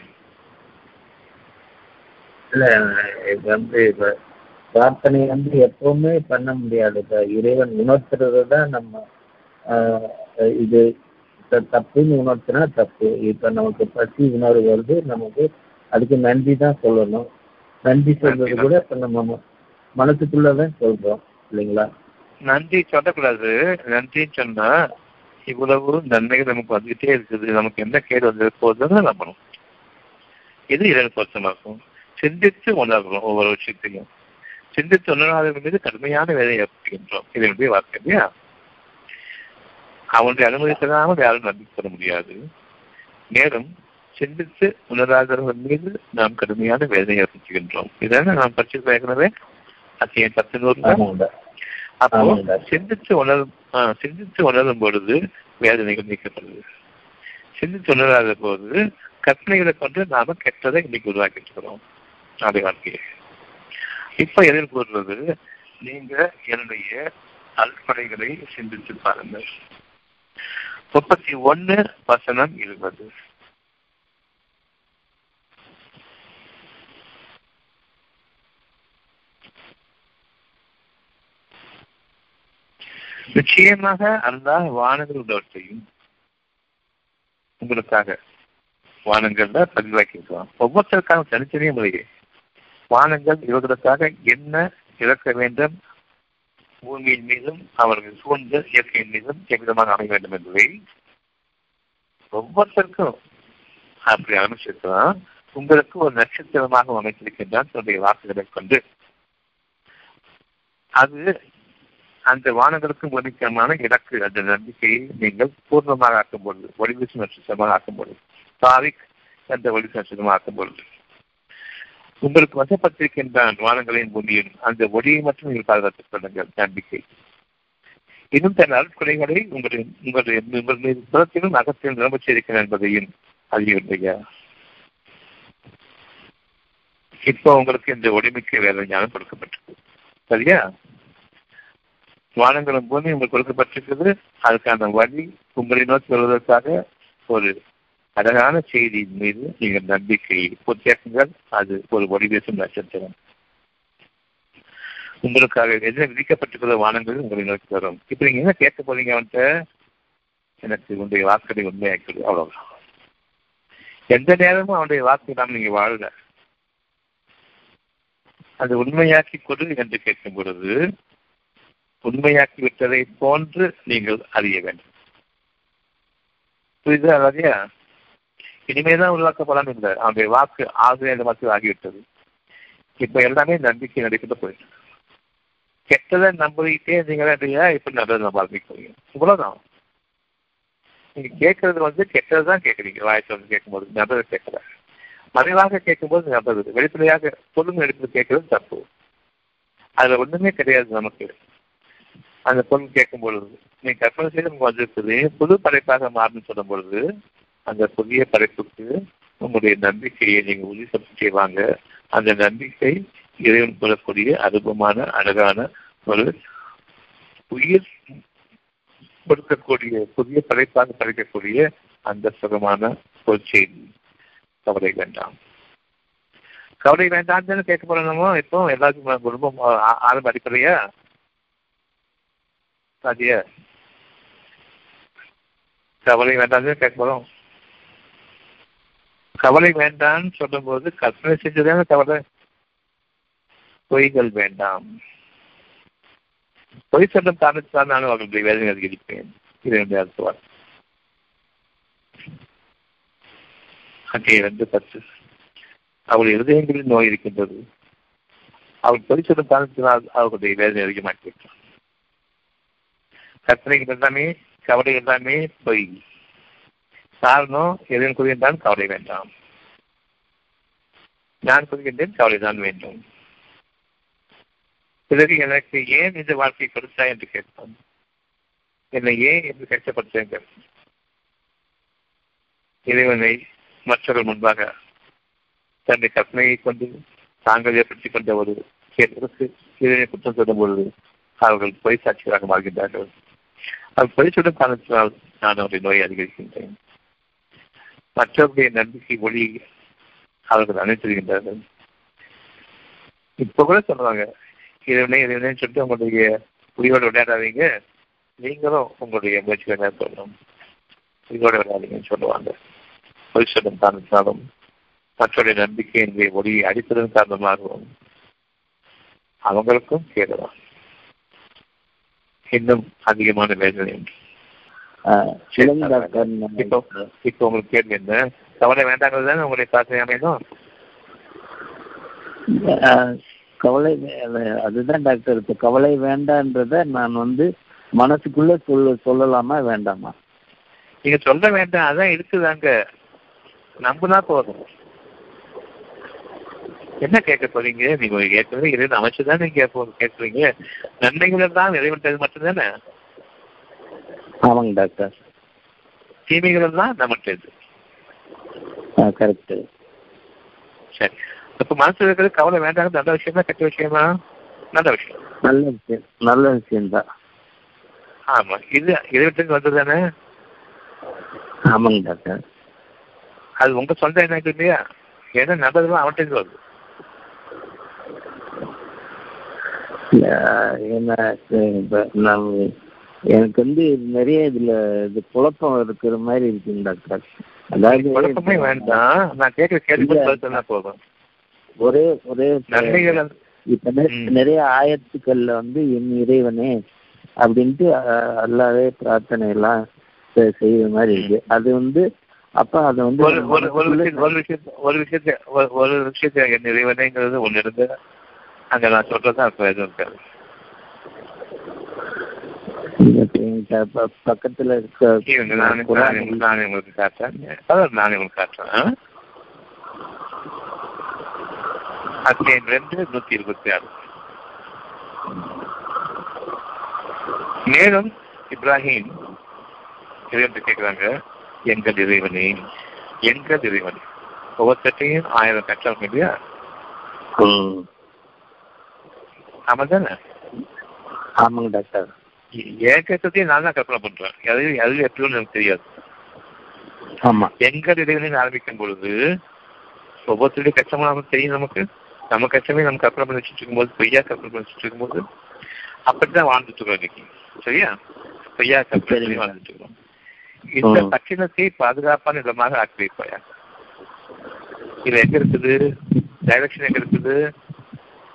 இல்ல இது வந்து இப்ப பிரார்த்தனை வந்து எப்பவுமே பண்ண முடியாது. இப்ப இறைவன் உணர்த்துறது தான் நம்ம இது தப்புன்னு உணர்த்தினா தப்பு. இப்ப நமக்கு பசி உணர்வு வருது. நமக்கு அதுக்கு நன்றி தான் சொல்லணும். நன்றி சொல்றது கூட இப்ப நம்ம மனசுக்குள்ளதான் சொல்றோம். இல்லைங்களா? நன்றி சொல்லக்கூடாது. நன்றின்னு சொன்னா இவ்வளவு நன்மைகள் நமக்கு வந்துகிட்டே இருக்குது. நமக்கு என்ன கேடு வந்து போகுதுன்னு நம்பணும். இது இரண்டு பொருத்தமாகும். சிந்தித்து உணர்கிறோம் ஒவ்வொரு விஷயத்தையும். சிந்தித்து உணராதவர்கள் மீது கடுமையான வேலையை ஏற்படுகின்றோம். இதனுடைய வார்த்தை இல்லையா? அவனுடைய அனுமதி தராமல் யாரும் நம்பிக்கை பெற முடியாது. மேலும் சிந்தித்து உணராதவர்கள் மீது நாம் கடுமையான வேதனை ஏற்படுத்துகின்றோம் இதான நாம் பற்றி ஏற்கனவே? அத்தியம் பத்து நூறு அப்போ. சிந்தித்து உணரும் சிந்தித்து உணரும் பொழுது வேதனைகள் நீக்கப்படுது. சிந்தித்து உணராத போது கற்பனைகளை கொண்டு நாம கெட்டதை இன்னைக்கு உருவாக்கிட்டு இருக்கிறோம். நாளை வாழ்க்கையை. இப்ப எதிர் கூறுறது நீங்க என்னுடைய அல்படைகளை சிந்தித்து பாருங்கள். முப்பத்தி ஒன்னு வசனம் இருபது நிச்சயமாக அல்லாஹ் வானங்களுடையும் உங்களுக்காக வானங்கள்ல பதிவாக்கியிருக்கலாம் ஒவ்வொருத்தருக்கான தனித்தனிய முறையே வானங்கள் இவர்களுக்காக என்ன இழக்க வேண்டும் பூமியின் மீதும் அவர்கள் சூழ்ந்த இயற்கையின் மீதும் எவ்விதமாக அமைய வேண்டும் என்பதை ஒவ்வொருத்தருக்கும் அப்படி அமைச்சிருக்கலாம் உங்களுக்கு ஒரு நட்சத்திரமாக அமைத்திருக்கின்றான் தன்னுடைய வார்த்தைகளை கொண்டு. அது அந்த வானங்களுக்கும் ஒதுக்கமான இலக்கு அந்த நம்பிக்கையை நீங்கள் பூர்ணமாக ஆக்கும் பொழுது ஒளிவீசு நட்சத்திரமாக ஆக்கும் பொழுது தாரிக் என்ற ஒளிவீசு நட்சத்திரமாக ஆக்கும் பொழுது உங்களுக்கு வசப்பட்டிருக்கின்றான் வானங்களையும் பூமியும் அந்த ஒளியை மட்டும் நீங்கள் பாதுகாத்துக் கொள்ளுங்கள். நம்பிக்கை. இன்னும் தன் அருட்குறைகளை உங்களுடைய உங்களுடைய உங்களுடைய புறத்திலும் அகத்திலும் நிரம்பச் செய்திருக்கிறேன் என்பதையும் அறியவில்லையா? இப்போ உங்களுக்கு இந்த ஒளிமிக்க வேலை ஞானம் கொடுக்கப்பட்டது சரியா? வானங்களும் பூமி உங்களுக்கு கொடுக்கப்பட்டிருக்கிறது. அதுக்கான வழி உங்களை நோக்கி வருவதற்காக ஒரு அழகான செய்தியின் மீது நீங்கள் நம்பிக்கையை பொத்தியாக்குங்கள் அது ஒரு வடிவேசும் நட்சத்திரம். உங்களுக்காக எதிர விதிக்கப்பட்டிருக்கிற வானங்கள் உங்களை நோக்கி வரும். இப்ப நீங்க என்ன கேட்க போறீங்க அவன்கிட்ட? எனக்கு உன்னுடைய வாக்களை உண்மையாக்கி அவ்வளவுதான். எந்த நேரமும் அவனுடைய வாக்கு நாம் நீங்க வாழல. அது உண்மையாக்கி கொடு என்று கேட்கும் பொழுது உண்மையாக்கி விட்டதை போன்று நீங்கள் அறிய வேண்டும். புரியுதா அதையா இனிமேதான் உருவாக்கப்படலாம் இல்லை அவனுடைய வாக்கு ஆகவே அந்த மாதிரி ஆகிவிட்டது. இப்ப எல்லாமே நம்பிக்கை நடைபெற்று போயிட்டு கெட்டதை நம்பிக்கிட்டே இருந்தீங்களா இல்லையா? இப்ப நல்லது நம்ப ஆரம்பிக்கிறீங்க. இவ்வளவுதான். நீங்க கேட்கறது வந்து கெட்டது தான் கேட்குறீங்க. வாய்ஸ் வந்து கேட்கும்போது நல்லது கேட்கல. மறைவாக கேட்கும்போது நல்லது வெளிப்படையாக பொருள் எடுத்து கேட்கறது தப்பு. அதுல ஒண்ணுமே கிடையாது நமக்கு. அந்த பொருள் கேட்கும் பொழுது நீங்க கற்பனை செய்து உங்களுக்கு வந்திருக்குது. புது படைப்பாக மாறுன்னு சொல்லும் பொழுது அந்த புதிய படைப்புக்கு உங்களுடைய நம்பிக்கையை நீங்க உறுதி செய்வாங்க அந்த நம்பிக்கை இறைவன் கொள்ளக்கூடிய அனுபவமான அழகான ஒரு உயிர் கொடுக்கக்கூடிய புதிய படைப்பாக படைக்கக்கூடிய அந்த சுகமான ஒரு செய்தி. கவலை வேண்டாம். கவலை வேண்டாம் தானே கேட்க போறோமோ? இப்போ எல்லாருக்கும் குடும்பம் ஆரம்ப அடிப்படையா? சாதிய கவலை வேண்டாம் கேட்க போறோம்? கவலை வேண்டாம்னு சொல்லும்போது கற்பனை செஞ்சதான கவலை? பொய்கள் வேண்டாம். பொய் சொல்லும் காரணத்தால் நான் அவர்களுடைய வேதனை அதிகரிப்பேன் இது என்னுடைய அர்த்தம் அங்கே ரெண்டு பத்து. அவள் இருதயங்களில் நோய் இருக்கின்றது. அவள் பொய் சொல்லும் காரணத்தினால் அவர்களுடைய வேதனை அதிகமாக்கிவிட்டான் கற்பனைகள் எல்லாமே கவலை எல்லாமே பொய். காரணம் இறைவன் கூறுகின்றான் கவலை வேண்டாம். நான் கூறுகின்றேன் கவலைதான் வேண்டும். பிறகு எனக்கு ஏன் இந்த வாழ்க்கையை கொடுத்தா என்று கேட்பான் என்னை ஏன் என்று கஷ்டப்படுத்தேன் இறைவனை மற்றவர்கள் முன்பாக தன்னை கற்பனையை கொண்டு தாங்கள் ஏற்படுத்திக் கொண்ட ஒரு கேட்பதற்கு இறைவனை குற்றம் சொல்லும் பொழுது அவர்கள் பொய் சாட்சிகளாக மாறுகின்றார்கள். அவர் பொய் சொல்லும் காரணத்தினால் நான் அவருடைய நோயை அதிகரிக்கின்றேன். மற்றவருடைய நம்பிக்கை ஒளி அவர்கள் அணைத்திருக்கின்றார்கள் இப்ப கூட சொல்லுவாங்க இறைவனே இறைவனே சொல்லிட்டு உங்களுடைய உயிரோடு விளையாடாதீங்க. நீங்களும் உங்களுடைய முயற்சிகளை மேற்கொள்ளணும். உயிரோடு விளையாடுங்கன்னு சொல்லுவாங்க. பொய் சொல்லும் காரணத்தினாலும் மற்றவருடைய நம்பிக்கையினுடைய ஒளியை அடிப்பதன் காரணமாகவும் அவங்களுக்கும் கேடலாம். இன்னும் அதிகமான வேதனை உண்டு இப்போ இப்போ உங்களுக்கு கேள்வி என்ன? கவலை வேண்டாங்கிறது தானே உங்களுடைய பிரார்த்தனை அஹ், கவலை அதுதான் டாக்டர் இப்போ கவலை வேண்டான்றத நான் வந்து மனசுக்குள்ள சொல்ல சொல்லலாமா வேண்டாமா? நீங்க சொல்ல வேண்டாம் அதான் இருக்குதாங்க. நம்புனா போதும். என்ன கேட்க போறீங்க? நீங்க ஏற்கனவே இறைவன் அமைச்சுதான் நீங்க கேட்போம் கேட்குறீங்க. நன்மைகள் தான் இறைவன் மட்டும்தானே? ஆமாங்க டாக்டர். தீமைகள் தான் நம்மகிட்ட கரெக்டு சரி. இப்ப மனசுல இருக்கிறது கவலை வேண்டாம் நல்ல விஷயமா கெட்ட விஷயமா? நல்ல விஷயம். நல்ல விஷயம். நல்ல விஷயம்தான். ஆமா. இது இறைவனுக்கு வந்தது தானே? ஆமாங்க டாக்டர். அது உங்க சொந்த எண்ணம் இல்லையா? ஏன்னா நல்லதுலாம் அவன்கிட்ட வருது. என்ன எனக்கு வந்து நிறைய இதுல இது குழப்பம் இருக்கிற மாதிரி இருக்குங்க டாக்டர். அதாவது குழப்பமே வேண்டாம். நான் கேட்கிற கேள்வி போதும். ஒரே ஒரே இப்ப. நிறைய ஆயத்துக்கள்ல வந்து என் இறைவனே அப்படின்ட்டு அல்லாவே பிரார்த்தனை எல்லாம் செய்யற மாதிரி இருக்கு. அது வந்து அப்ப அதை வந்து ஒரு ஒரு ஒரு விஷயத்த ஒரு விஷயத்த ஒரு- விஷயத்த என் இறைவனைங்கிறது ஒண்ணு இருந்து அங்க நான் சொல்றது அப்ப எதுவும் இருக்காது. இப்ப ப- பக்கத்துல இருக்க நானே நானே உங்களுக்கு காட்டுறேன். நானே உங்களுக்கு காட்டுறேன்? அத்தியாயம் ரெண்டு நூத்தி இருபத்தி ஆறு. மேலும் இப்ராஹிம் இறைவன் கேட்கிறாங்க எங்கள் இறைவனே எங்கள் இறைவனே. ஒவ்வொருத்தையும் ஆயிரம் கட்டளை இல்லையா. ஆமா தானே? ஆமாங்க டாக்டர். என் கட்டத்தையும் நான் தான் கற்பனை பண்றேன். அது அது எப்படின்னு எனக்கு தெரியாது. ஆமா. எங்கள் இறைவனின் ஆரம்பிக்கும் பொழுது ஒவ்வொருத்தருடைய கஷ்டமும் நமக்கு தெரியும் நமக்கு. நம்ம கஷ்டமே நம்ம கற்பனை பண்ணி வச்சுட்டு இருக்கும்போது பொய்யா கற்பனை பண்ணி வச்சுட்டு இருக்கும்போது அப்படிதான் வாழ்ந்துட்டு இருக்கோம் இன்னைக்கு. சரியா? பொய்யா கற்பனை பண்ணி வாழ்ந்துட்டு இருக்கோம். இந்த ம். பட்டினத்தை பாதுகாப்பான இடமாக ஆக்கி வைப்பாயா இது எங்க இருக்குது? டைரக்ஷன் எங்க இருக்குது?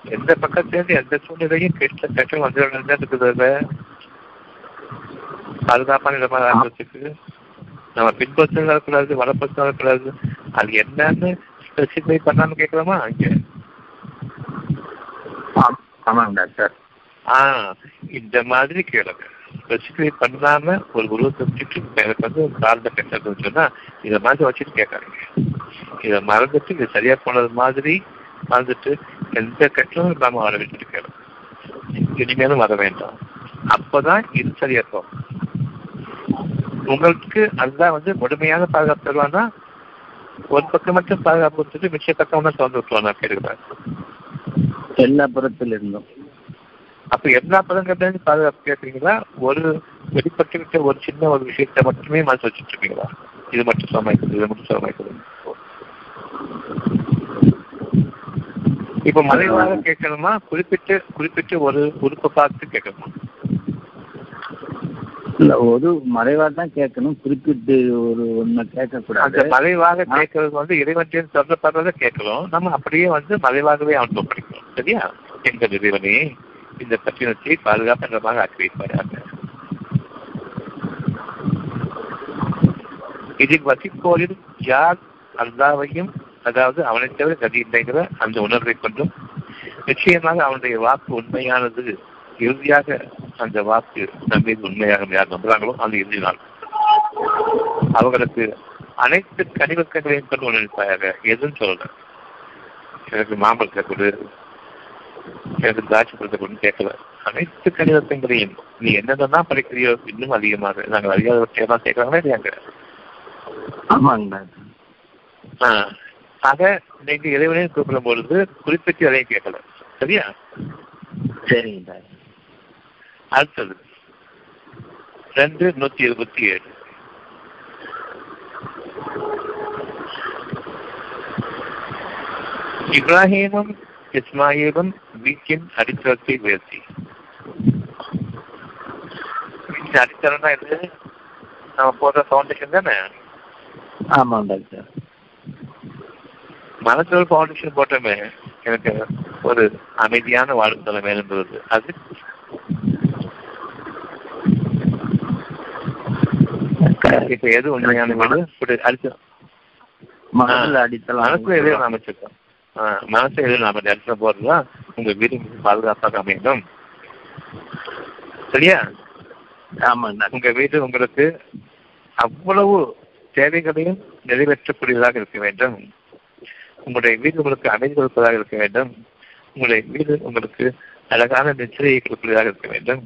எந்த பக்கத்துலேருந்து எந்த சூழ்நிலையும் கெட்ட கஷ்டம் வந்து இருக்குது பாதுகாப்பான இடமாக ஆக்கி வச்சுக்கு நம்ம பின்பற்றம் வரக்கூடாது வலப்பக்கம் வரக்கூடாது. அது என்னன்னு ஸ்பெசிஃபை பண்ணாம கேட்கலாமா? ஆம். ஆமாங்க டாக்டர். ஆ இந்த மாதிரி கேளுங்க. ஸ்பெசிஃபை பண்ணாம ஒரு உருவத்தை வச்சுட்டு எனக்கு வந்து ஒரு காலத்தை கட்டதுன்னு சொன்னா இதை மாதிரி வச்சுட்டு கேட்காதீங்க. இதை மறந்துட்டு இது சரியா போனது மாதிரி மறந்துட்டு எந்த கட்டமும் இல்லாம வர கேளுங்க. இனிமேலும் வர வேண்டாம். அப்பதான் இது சரியா இருக்கும் உங்களுக்கு அதுதான் வந்து முழுமையான பாதுகாப்பு தருவானா ஒரு பக்கம் மட்டும் பாதுகாப்பு கொடுத்துட்டு மிச்ச பக்கம் தான் திறந்து விட்டுருவானா கேட்குறேன் எல்லா புறத்துல இருந்தும் அப்ப எல்லா பதங்கள்லேருந்து பாதுகாப்பு கேட்குறீங்களா? ஒரு வெளிப்பட்டுக்கிட்ட ஒரு சின்ன ஒரு விஷயத்தை மட்டுமே மனசு வச்சுட்டு இருக்கீங்களா? இது மட்டும் சமாளிக்கிறது இது மட்டும் சமாளிக்கிறது. இப்ப மறைவாக கேட்கணுமா? குறிப்பிட்டு குறிப்பிட்டு ஒரு உறுப்பை பார்த்து கேட்கணுமா? இல்ல ஒரு மறைவா தான் கேட்கணும். குறிப்பிட்டு ஒரு ஒண்ணு கேட்க அந்த கூடாது மறைவாக கேட்கறது வந்து இறைவன் சொல்லப்படுறத கேட்கிறோம் நம்ம அப்படியே வந்து மறைவாகவே அவன் படிக்கணும். சரியா? எங்கள் இறைவனே இந்த பட்டினத்தை பாதுகாப்பாக ஆக்கி வைப்பாயாக இதில் வசிப்போரில் யார் அல்லாவையும் அதாவது அவனை தவிர கதி இல்லைங்கிற அந்த உணர்வை கொண்டும் நிச்சயமாக அவனுடைய வாக்கு உண்மையானது. இறுதியாக அந்த வாக்கு நம்பீது உண்மையாக யார் நம்புறாங்களோ அந்த இறுதி நாள். அவர்களுக்கு அனைத்து கனிவக்கங்களையும் கொண்டு உணர்ப்பாயாக எதுவும் சொல்லல. எனக்கு மாம்பழத்தை கொடு எனக்கு திராட்சை பழத்தை கொண்டு கேட்கல. அனைத்து கனிவக்கங்களையும் நீ என்னென்னதான் படிக்கிறியோ இன்னும் அதிகமாக நாங்கள் அறியாதவற்றையெல்லாம் கேட்கறாங்களே இல்லையாங்க ஆமாங்க. ஆக நீங்க இறைவனையும் கூப்பிடும் பொழுது குறிப்பிட்டு எதையும் கேட்கல. சரியா? சரிங்க அடுத்தது. ரெண்டு நூத்தி இருபத்தி ஏழு. இப்ராஹிமும் இஸ்மாயிலும் வீட்டின் அடித்தளத்தை உயர்த்தி. வீட்டின் அடித்தளம்னா இது நம்ம போடுற ஃபவுண்டேஷன் தானே? ஆமாம் டாக்டர் மனசுல ஃபவுண்டேஷன் போட்டோமே எனக்கு ஒரு அமைதியான வாழ்த்தலம் வேணுன்றது அது இப்ப எது உண்மையான வீடு? இப்படி அடிச்சு மனசுல அடித்தளம் மனசுல எதையோ நாம வச்சிருக்கோம் ஆஹ் மனசு எதையோ நாம இடத்துல போறதுதான் உங்க வீடு பாதுகாப்பாக அமையணும் சரியா? டாக்டர் உங்க வீடு உங்களுக்கு அவ்வளவு தேவைகளையும் நிறைவேற்றக்கூடியதாக இருக்க வேண்டும். உங்களுடைய வீடு உங்களுக்கு அமைதி கொடுப்பதாக இருக்க வேண்டும். உங்களுடைய வீடு உங்களுக்கு அழகான நிச்சயை கொடுப்பதாக இருக்க வேண்டும்.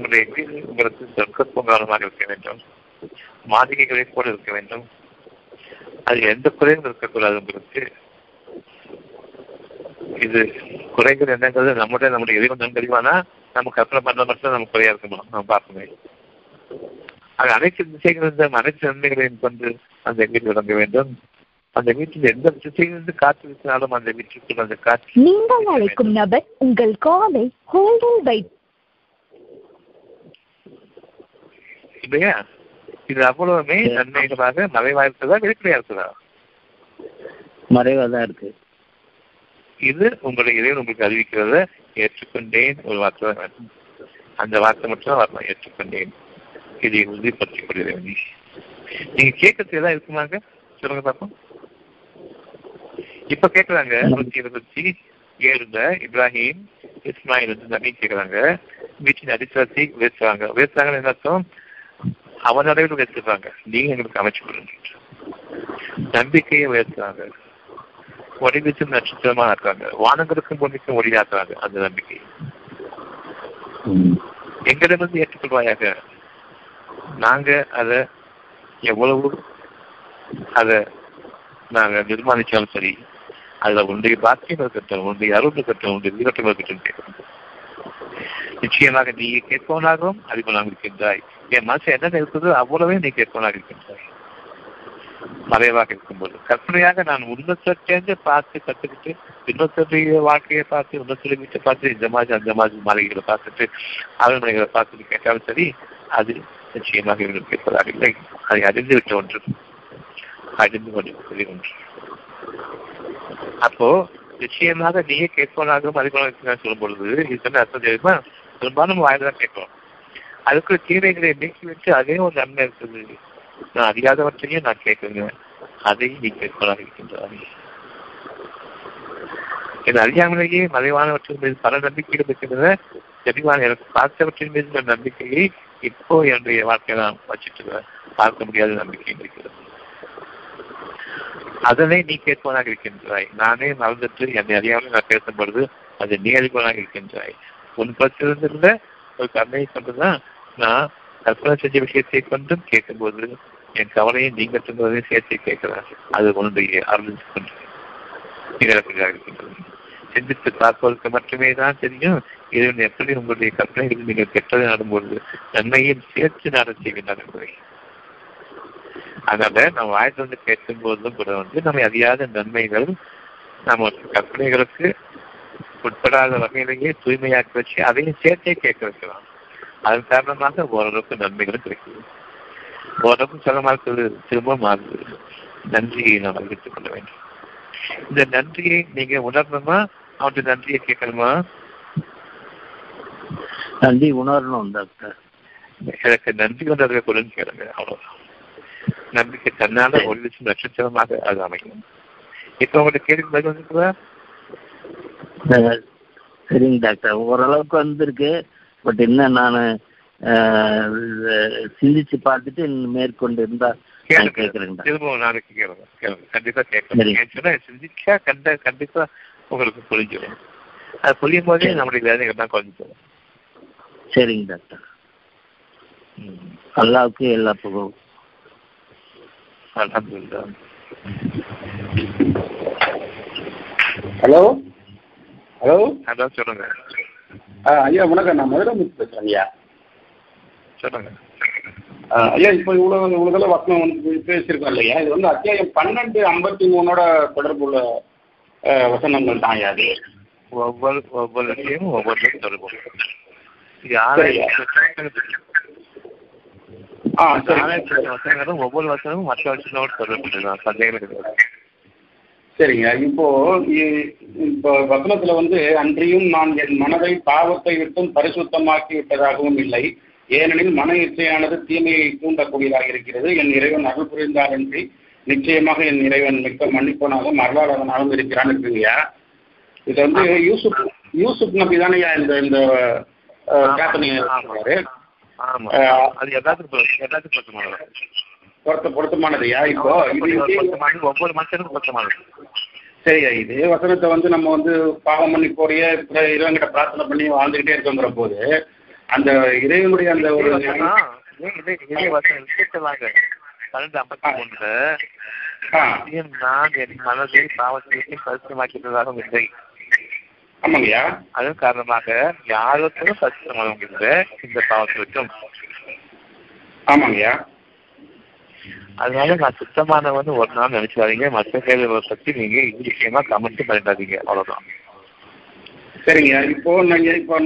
உங்களுடைய வீடு உங்களுக்கு சொர்க்க பூங்காலமாக இருக்க வேண்டும். மாளிகைகளை போல இருக்க வேண்டும். அது எந்த குறையும் இருக்கக்கூடாது உங்களுக்கு. இது குறைகள் என்னங்கிறது நம்முடைய நம்முடைய இறைவன் நன்கறிவானா நம்ம கற்பனை பண்ண மட்டும் நம்ம குறையா இருக்கணும் நம்ம பார்க்கணும் அது அனைத்து திசைகளிலிருந்தும் அனைத்து நன்மைகளையும் கொண்டு அந்த வீடு விளங்க வேண்டும். அந்த வீட்டில் எந்த திசையிலிருந்து காற்று வீசினாலும் அந்த வீட்டுக்குள் அந்த காற்று நீங்கள் அழைக்கும் நபர் உங்கள் காலை ஹோல்டில் வை இல்லையா? இது அவ்வளவுமே நன்மைகளாக மறைவா இருக்குதா வெளிப்படையா இருக்குதா மறைவா தான் இருக்கு. இது உங்களுடைய இறைவன் உங்களுக்கு அறிவிக்கிறத ஏற்றுக்கொண்டேன் ஒரு வார்த்தை தான் அந்த வார்த்தை மட்டும் தான் வரலாம் ஏற்றுக்கொண்டேன். இதை உறுதிப்படுத்திக் கொள்கிறேன் நீங்க கேட்கறது ஏதாவது இருக்குமாங்க? சொல்லுங்க பார்ப்போம் இப்ப கேட்கறாங்க நூத்தி இருபத்தி ஏழுல இப்ராஹிம் இஸ்மாயில் வந்து நபி கேட்கறாங்க. வீட்டின் அடித்தளத்தை உயர்த்துறாங்க. உயர்த்துறாங்கன்னு என்ன அர்த்தம்? அவன் அளவில் உயர்த்துறாங்க நீங்க எங்களுக்கு அமைச்சு கொடுங்க நம்பிக்கையை உயர்த்துறாங்க. ஒளிவீச்சும் நட்சத்திரமா இருக்காங்க வானங்களுக்கும் பொண்ணுக்கும் ஒளியாக்குறாங்க. அந்த நம்பிக்கை. எங்களிடமிருந்து ஏற்றுக்கொள்வாயாக. நாங்க அத எவ்வளவு அத நாங்க நிர்மாணிச்சாலும் சரி அதுல உன்னுடைய பாக்கியம் இருக்கட்டும் உன்னுடைய அருள் இருக்கட்டும் உன்னுடைய வீரட்டம் இருக்கட்டும் கேட்கணும் நிச்சயமாக நீ கேட்பவனாகவும் அறிவனாக இருக்கின்றாய். என் மனசு என்னென்ன இருக்குதோ அவ்வளவே நீ கேட்பவனாக இருக்கின்றாய். மறைவாக இருக்கும்போது. கற்பனையாக நான் உன்னத்திலிருந்து பார்த்து கத்துக்கிட்டு இன்னொருத்தருடைய வாழ்க்கையை பார்த்து உன்னத்தில் வீட்டை பார்த்து இந்த மாதிரி அந்த மாதிரி மலைகளை பார்த்துட்டு அரண்மனைகளை பார்த்துட்டு கேட்டாலும் சரி அது நிச்சயமாக இவர்கள் கேட்பதாக இல்லை. அதை அறிந்து விட்ட ஒன்று. அறிந்து கொண்டிருப்பது ஒன்று. அப்போ நிச்சயமாக நீயே கேட்பவனாகவும் அறிவனாக சொல்லும் பொழுது இது சொன்ன அர்த்தம் தெரியுமா? பெரும்பாலும் வாயில தான் கேட்போம் அதுக்குள்ள தீமைகளை நீக்கி வச்சு அதே ஒரு நன்மை இருக்குது. நான் அறியாதவற்றையும் நான் கேட்குறேன் அதையும் நீ கேட்பவனாக இருக்கின்றார் என் அறியாமலேயே மறைவானவற்றின் மீது பல நம்பிக்கைகள் இருக்கின்றன. தெளிவான எனக்கு பார்த்தவற்றின் மீது நம்பிக்கையை இப்போ என்னுடைய வாழ்க்கையை நான் வச்சுட்டு பார்க்க முடியாத நம்பிக்கை இருக்கிறது. அதனை நீ கேட்பவனாக இருக்கின்றாய். நானே மறந்துட்டு என்னை அறியாமல் நான் பேசும் பொழுது அது நீ அறிபவனாக இருக்கின்றாய். உன் பற்றிருந்துள்ள ஒரு கருணையை கொண்டுதான் நான் கற்பனை செஞ்ச விஷயத்தை கொண்டும் கேட்கும்போது என் கவலையை நீங்க சொன்னதையும் சேர்த்து கேட்கிறார். அது உன்னுடைய அருள் கொண்டு இருக்கின்றது. சிந்தித்து பார்ப்பதற்கு மட்டுமே தான் தெரியும் இறைவன் எப்படி உங்களுடைய கற்பனைகளில் நீங்கள் கெட்டதை நடும்பொழுது நன்மையில் சேர்த்து நாட செய்கின்றார் என்பதை. அதனால நம்ம வாய்ப்பு வந்து கேட்கும் போதும் கூட வந்து நம்ம அறியாத நன்மைகள் நம்ம கற்பனைகளுக்கு உட்படாத வகையிலேயே தூய்மையாக்கி வச்சு அதையும் சேர்த்தே கேட்க வைக்கலாம் அதன் காரணமாக ஓரளவுக்கு நன்மைகளும் கிடைக்குது. ஓரளவுக்கு இருக்கிறது திரும்ப மாறுது. நன்றியை நாம் அறிவித்துக் கொள்ள வேண்டும். இந்த நன்றியை நீங்க உணரணுமா? அவனுடைய நன்றியை கேட்கணுமா? நன்றி உணரணும் டாக்டர். எனக்கு நன்றி உணர்வை கொடுன்னு கேளுங்க அவ்வளவுதான். நம்பிக்கை தன்னால ஒரு லட்சம் நட்சத்திரமாக அது அமையும். இப்ப உங்களுக்கு கேள்வி பதில் வந்துருக்குதா? சரிங்க டாக்டர். ஓரளவுக்கு வந்திருக்கு. பட் இன்னும் நான் சிந்திச்சு பார்த்துட்டு மேற்கொண்டு இருந்தா திரும்பவும் நாளைக்கு கேளுங்க. கேளுங்க. கண்டிப்பா. கேட்கணும். சிந்திச்சா கண்ட கண்டிப்பா உங்களுக்கு புரிஞ்சிடும். அது புரியும் போதே நம்முடைய வேதனைகள் தான் குறைஞ்சு போகும் சரிங்க டாக்டர். அல்லாவுக்கு எல்லா புகழும். அல்ஹம்துலில்லாஹ் ஹலோ? ஹலோ? அதான் சொல்லுங்க. ஆ, ஐயா வணக்கம். நான் மதுரமுத்து பேசுகிறேன் ஐயா. சொல்லுங்க. ஐயா இப்போ இவ்வளோ இவ்வளோ தடவை வசனம் வந்து பேசியிருக்கோம் இல்லையா? இது வந்து அத்தியாயம் பன்னெண்டு ஐம்பத்தி மூணோட தொடர்புள்ள வசனங்கள் தான் ஐயா அது. ஒவ்வொரு ஒவ்வொரு ஒவ்வொரு தொடர்பு இது ஆராய்ச்சி ஆ சரி ஆராய்ச்சி வசனங்களும் ஒவ்வொரு வசனமும் மற்ற வசனோடு தொடர்பு சந்தேகம் கிடையாது சரிங்க. இப்போ இப்போ வசனத்துல வந்து அன்றியும் நான் என் மனதை பாவத்தை விட்டும் பரிசுத்தமாக்கி விட்டதாகவும் இல்லை. ஏனெனில் மன இச்சையானது தீமையை தூண்டக்கூடியதாக இருக்கிறது. என் இறைவன் அருள் புரிந்தாரன்றி நிச்சயமாக என் இறைவன் மிக்க மன்னிப்பனாகவும் அருளாளவனாகவும் இருக்கிறான்னு இருக்குங்கய்யா இது வந்து யூசுப் யூசுப் நபி தானேயா இந்த இந்த சொல்றாரு. ஆமா. அது எல்லாத்துக்கும். எல்லாத்துக்கும் பொருத்தமானது. பொருத்த பொருத்தமானதுயா? இப்போ ஒவ்வொரு மனுஷனுக்கும் பொருத்தமானது. சரியா இது வசனத்தை வந்து நம்ம வந்து பாவம் பண்ணி போறிய இறைவன்கிட்ட பிரார்த்தனை பண்ணி வாழ்ந்துகிட்டே இருக்கோங்கிற போது அந்த இறைவனுடைய அந்த ஒரு பன்னெண்டு ஐம்பத்தி நிச்சயம் நான் என் மனதை பாவத்திற்கு பரிசுமாக்கியதாக இல்லை. ஆமாங்கய்யா. அதன் காரணமாக யாருக்கும் பரிசுத்தமானவங்க இல்லை இந்த பாவத்திற்கும் ஆமாங்கய்யா. அதனால நான் சுத்தமானவன்னு ஒரு நாள் நினைச்சாதீங்க மற்ற கேள்விகளை பத்தி நீங்க விஷயமா கமெண்ட் பண்ணிடாதீங்க. அவ்வளவுதான். சரிங்க இப்போ நீங்க இப்போ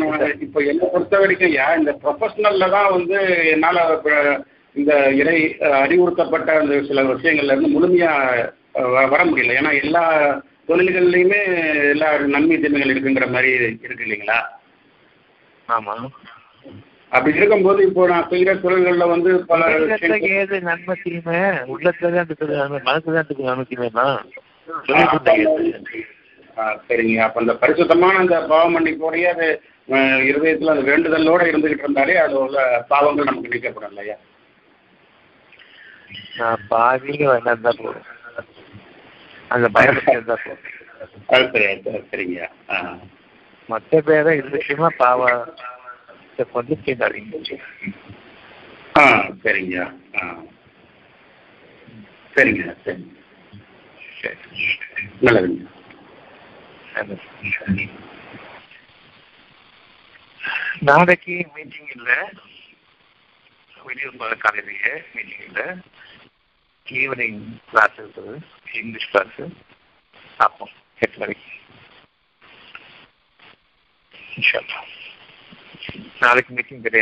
இப்போ என்னை பொறுத்த வரைக்கும் ஐயா இந்த ப்ரொஃபஷனல்ல தான் வந்து என்னால் இந்த இறை அறிவுறுத்தப்பட்ட அந்த சில விஷயங்கள்ல இருந்து முழுமையா வர முடியல. ஏன்னா எல்லா தொழில்கள்லையுமே எல்லா நன்மை தீமைகள் இருக்குங்கிற மாதிரி இருக்கு இல்லைங்களா? ஆமா. அப்படி இருக்கும்போது இப்போ நான் செய்கிற தொழில்களில் வந்து பல உள்ளத்துல ஏது நன்மை தீமை? உள்ளத்துலதான் இருக்குது நன்மை மனசுதான் இருக்குது நன்மை தீமைனா சரிங்க. அப்ப அந்த பரிசுத்தமான அந்த பாவ மன்னிப்போடைய அது இருதயத்துல அந்த வேண்டுதலோட இருந்துகிட்டு இருந்தாலே அது உள்ள பாவங்கள் நமக்கு நீக்கப்படும் இல்லையா? நான் வேணா இருந்தா போதும். அந்த போதும் அது சரி சரிங்க. ஆ. மற்ற பேரை விஷயமா பாவத்தை கொண்டு தீண்டாதீங்க ஆ சரிங்க. ஆ. சரிங்க சரிங்க. சரி. நல்லதுங்க. நாளைக்கு மீட்டிங் இல்ல. வெளியூர் காலையிலேயே மீட்டிங் இல்ல. evening classes, English classes, happen at very inshallah. ನಾಳೆ ಮೀಟಿಂಗ್ ಬೇರೆ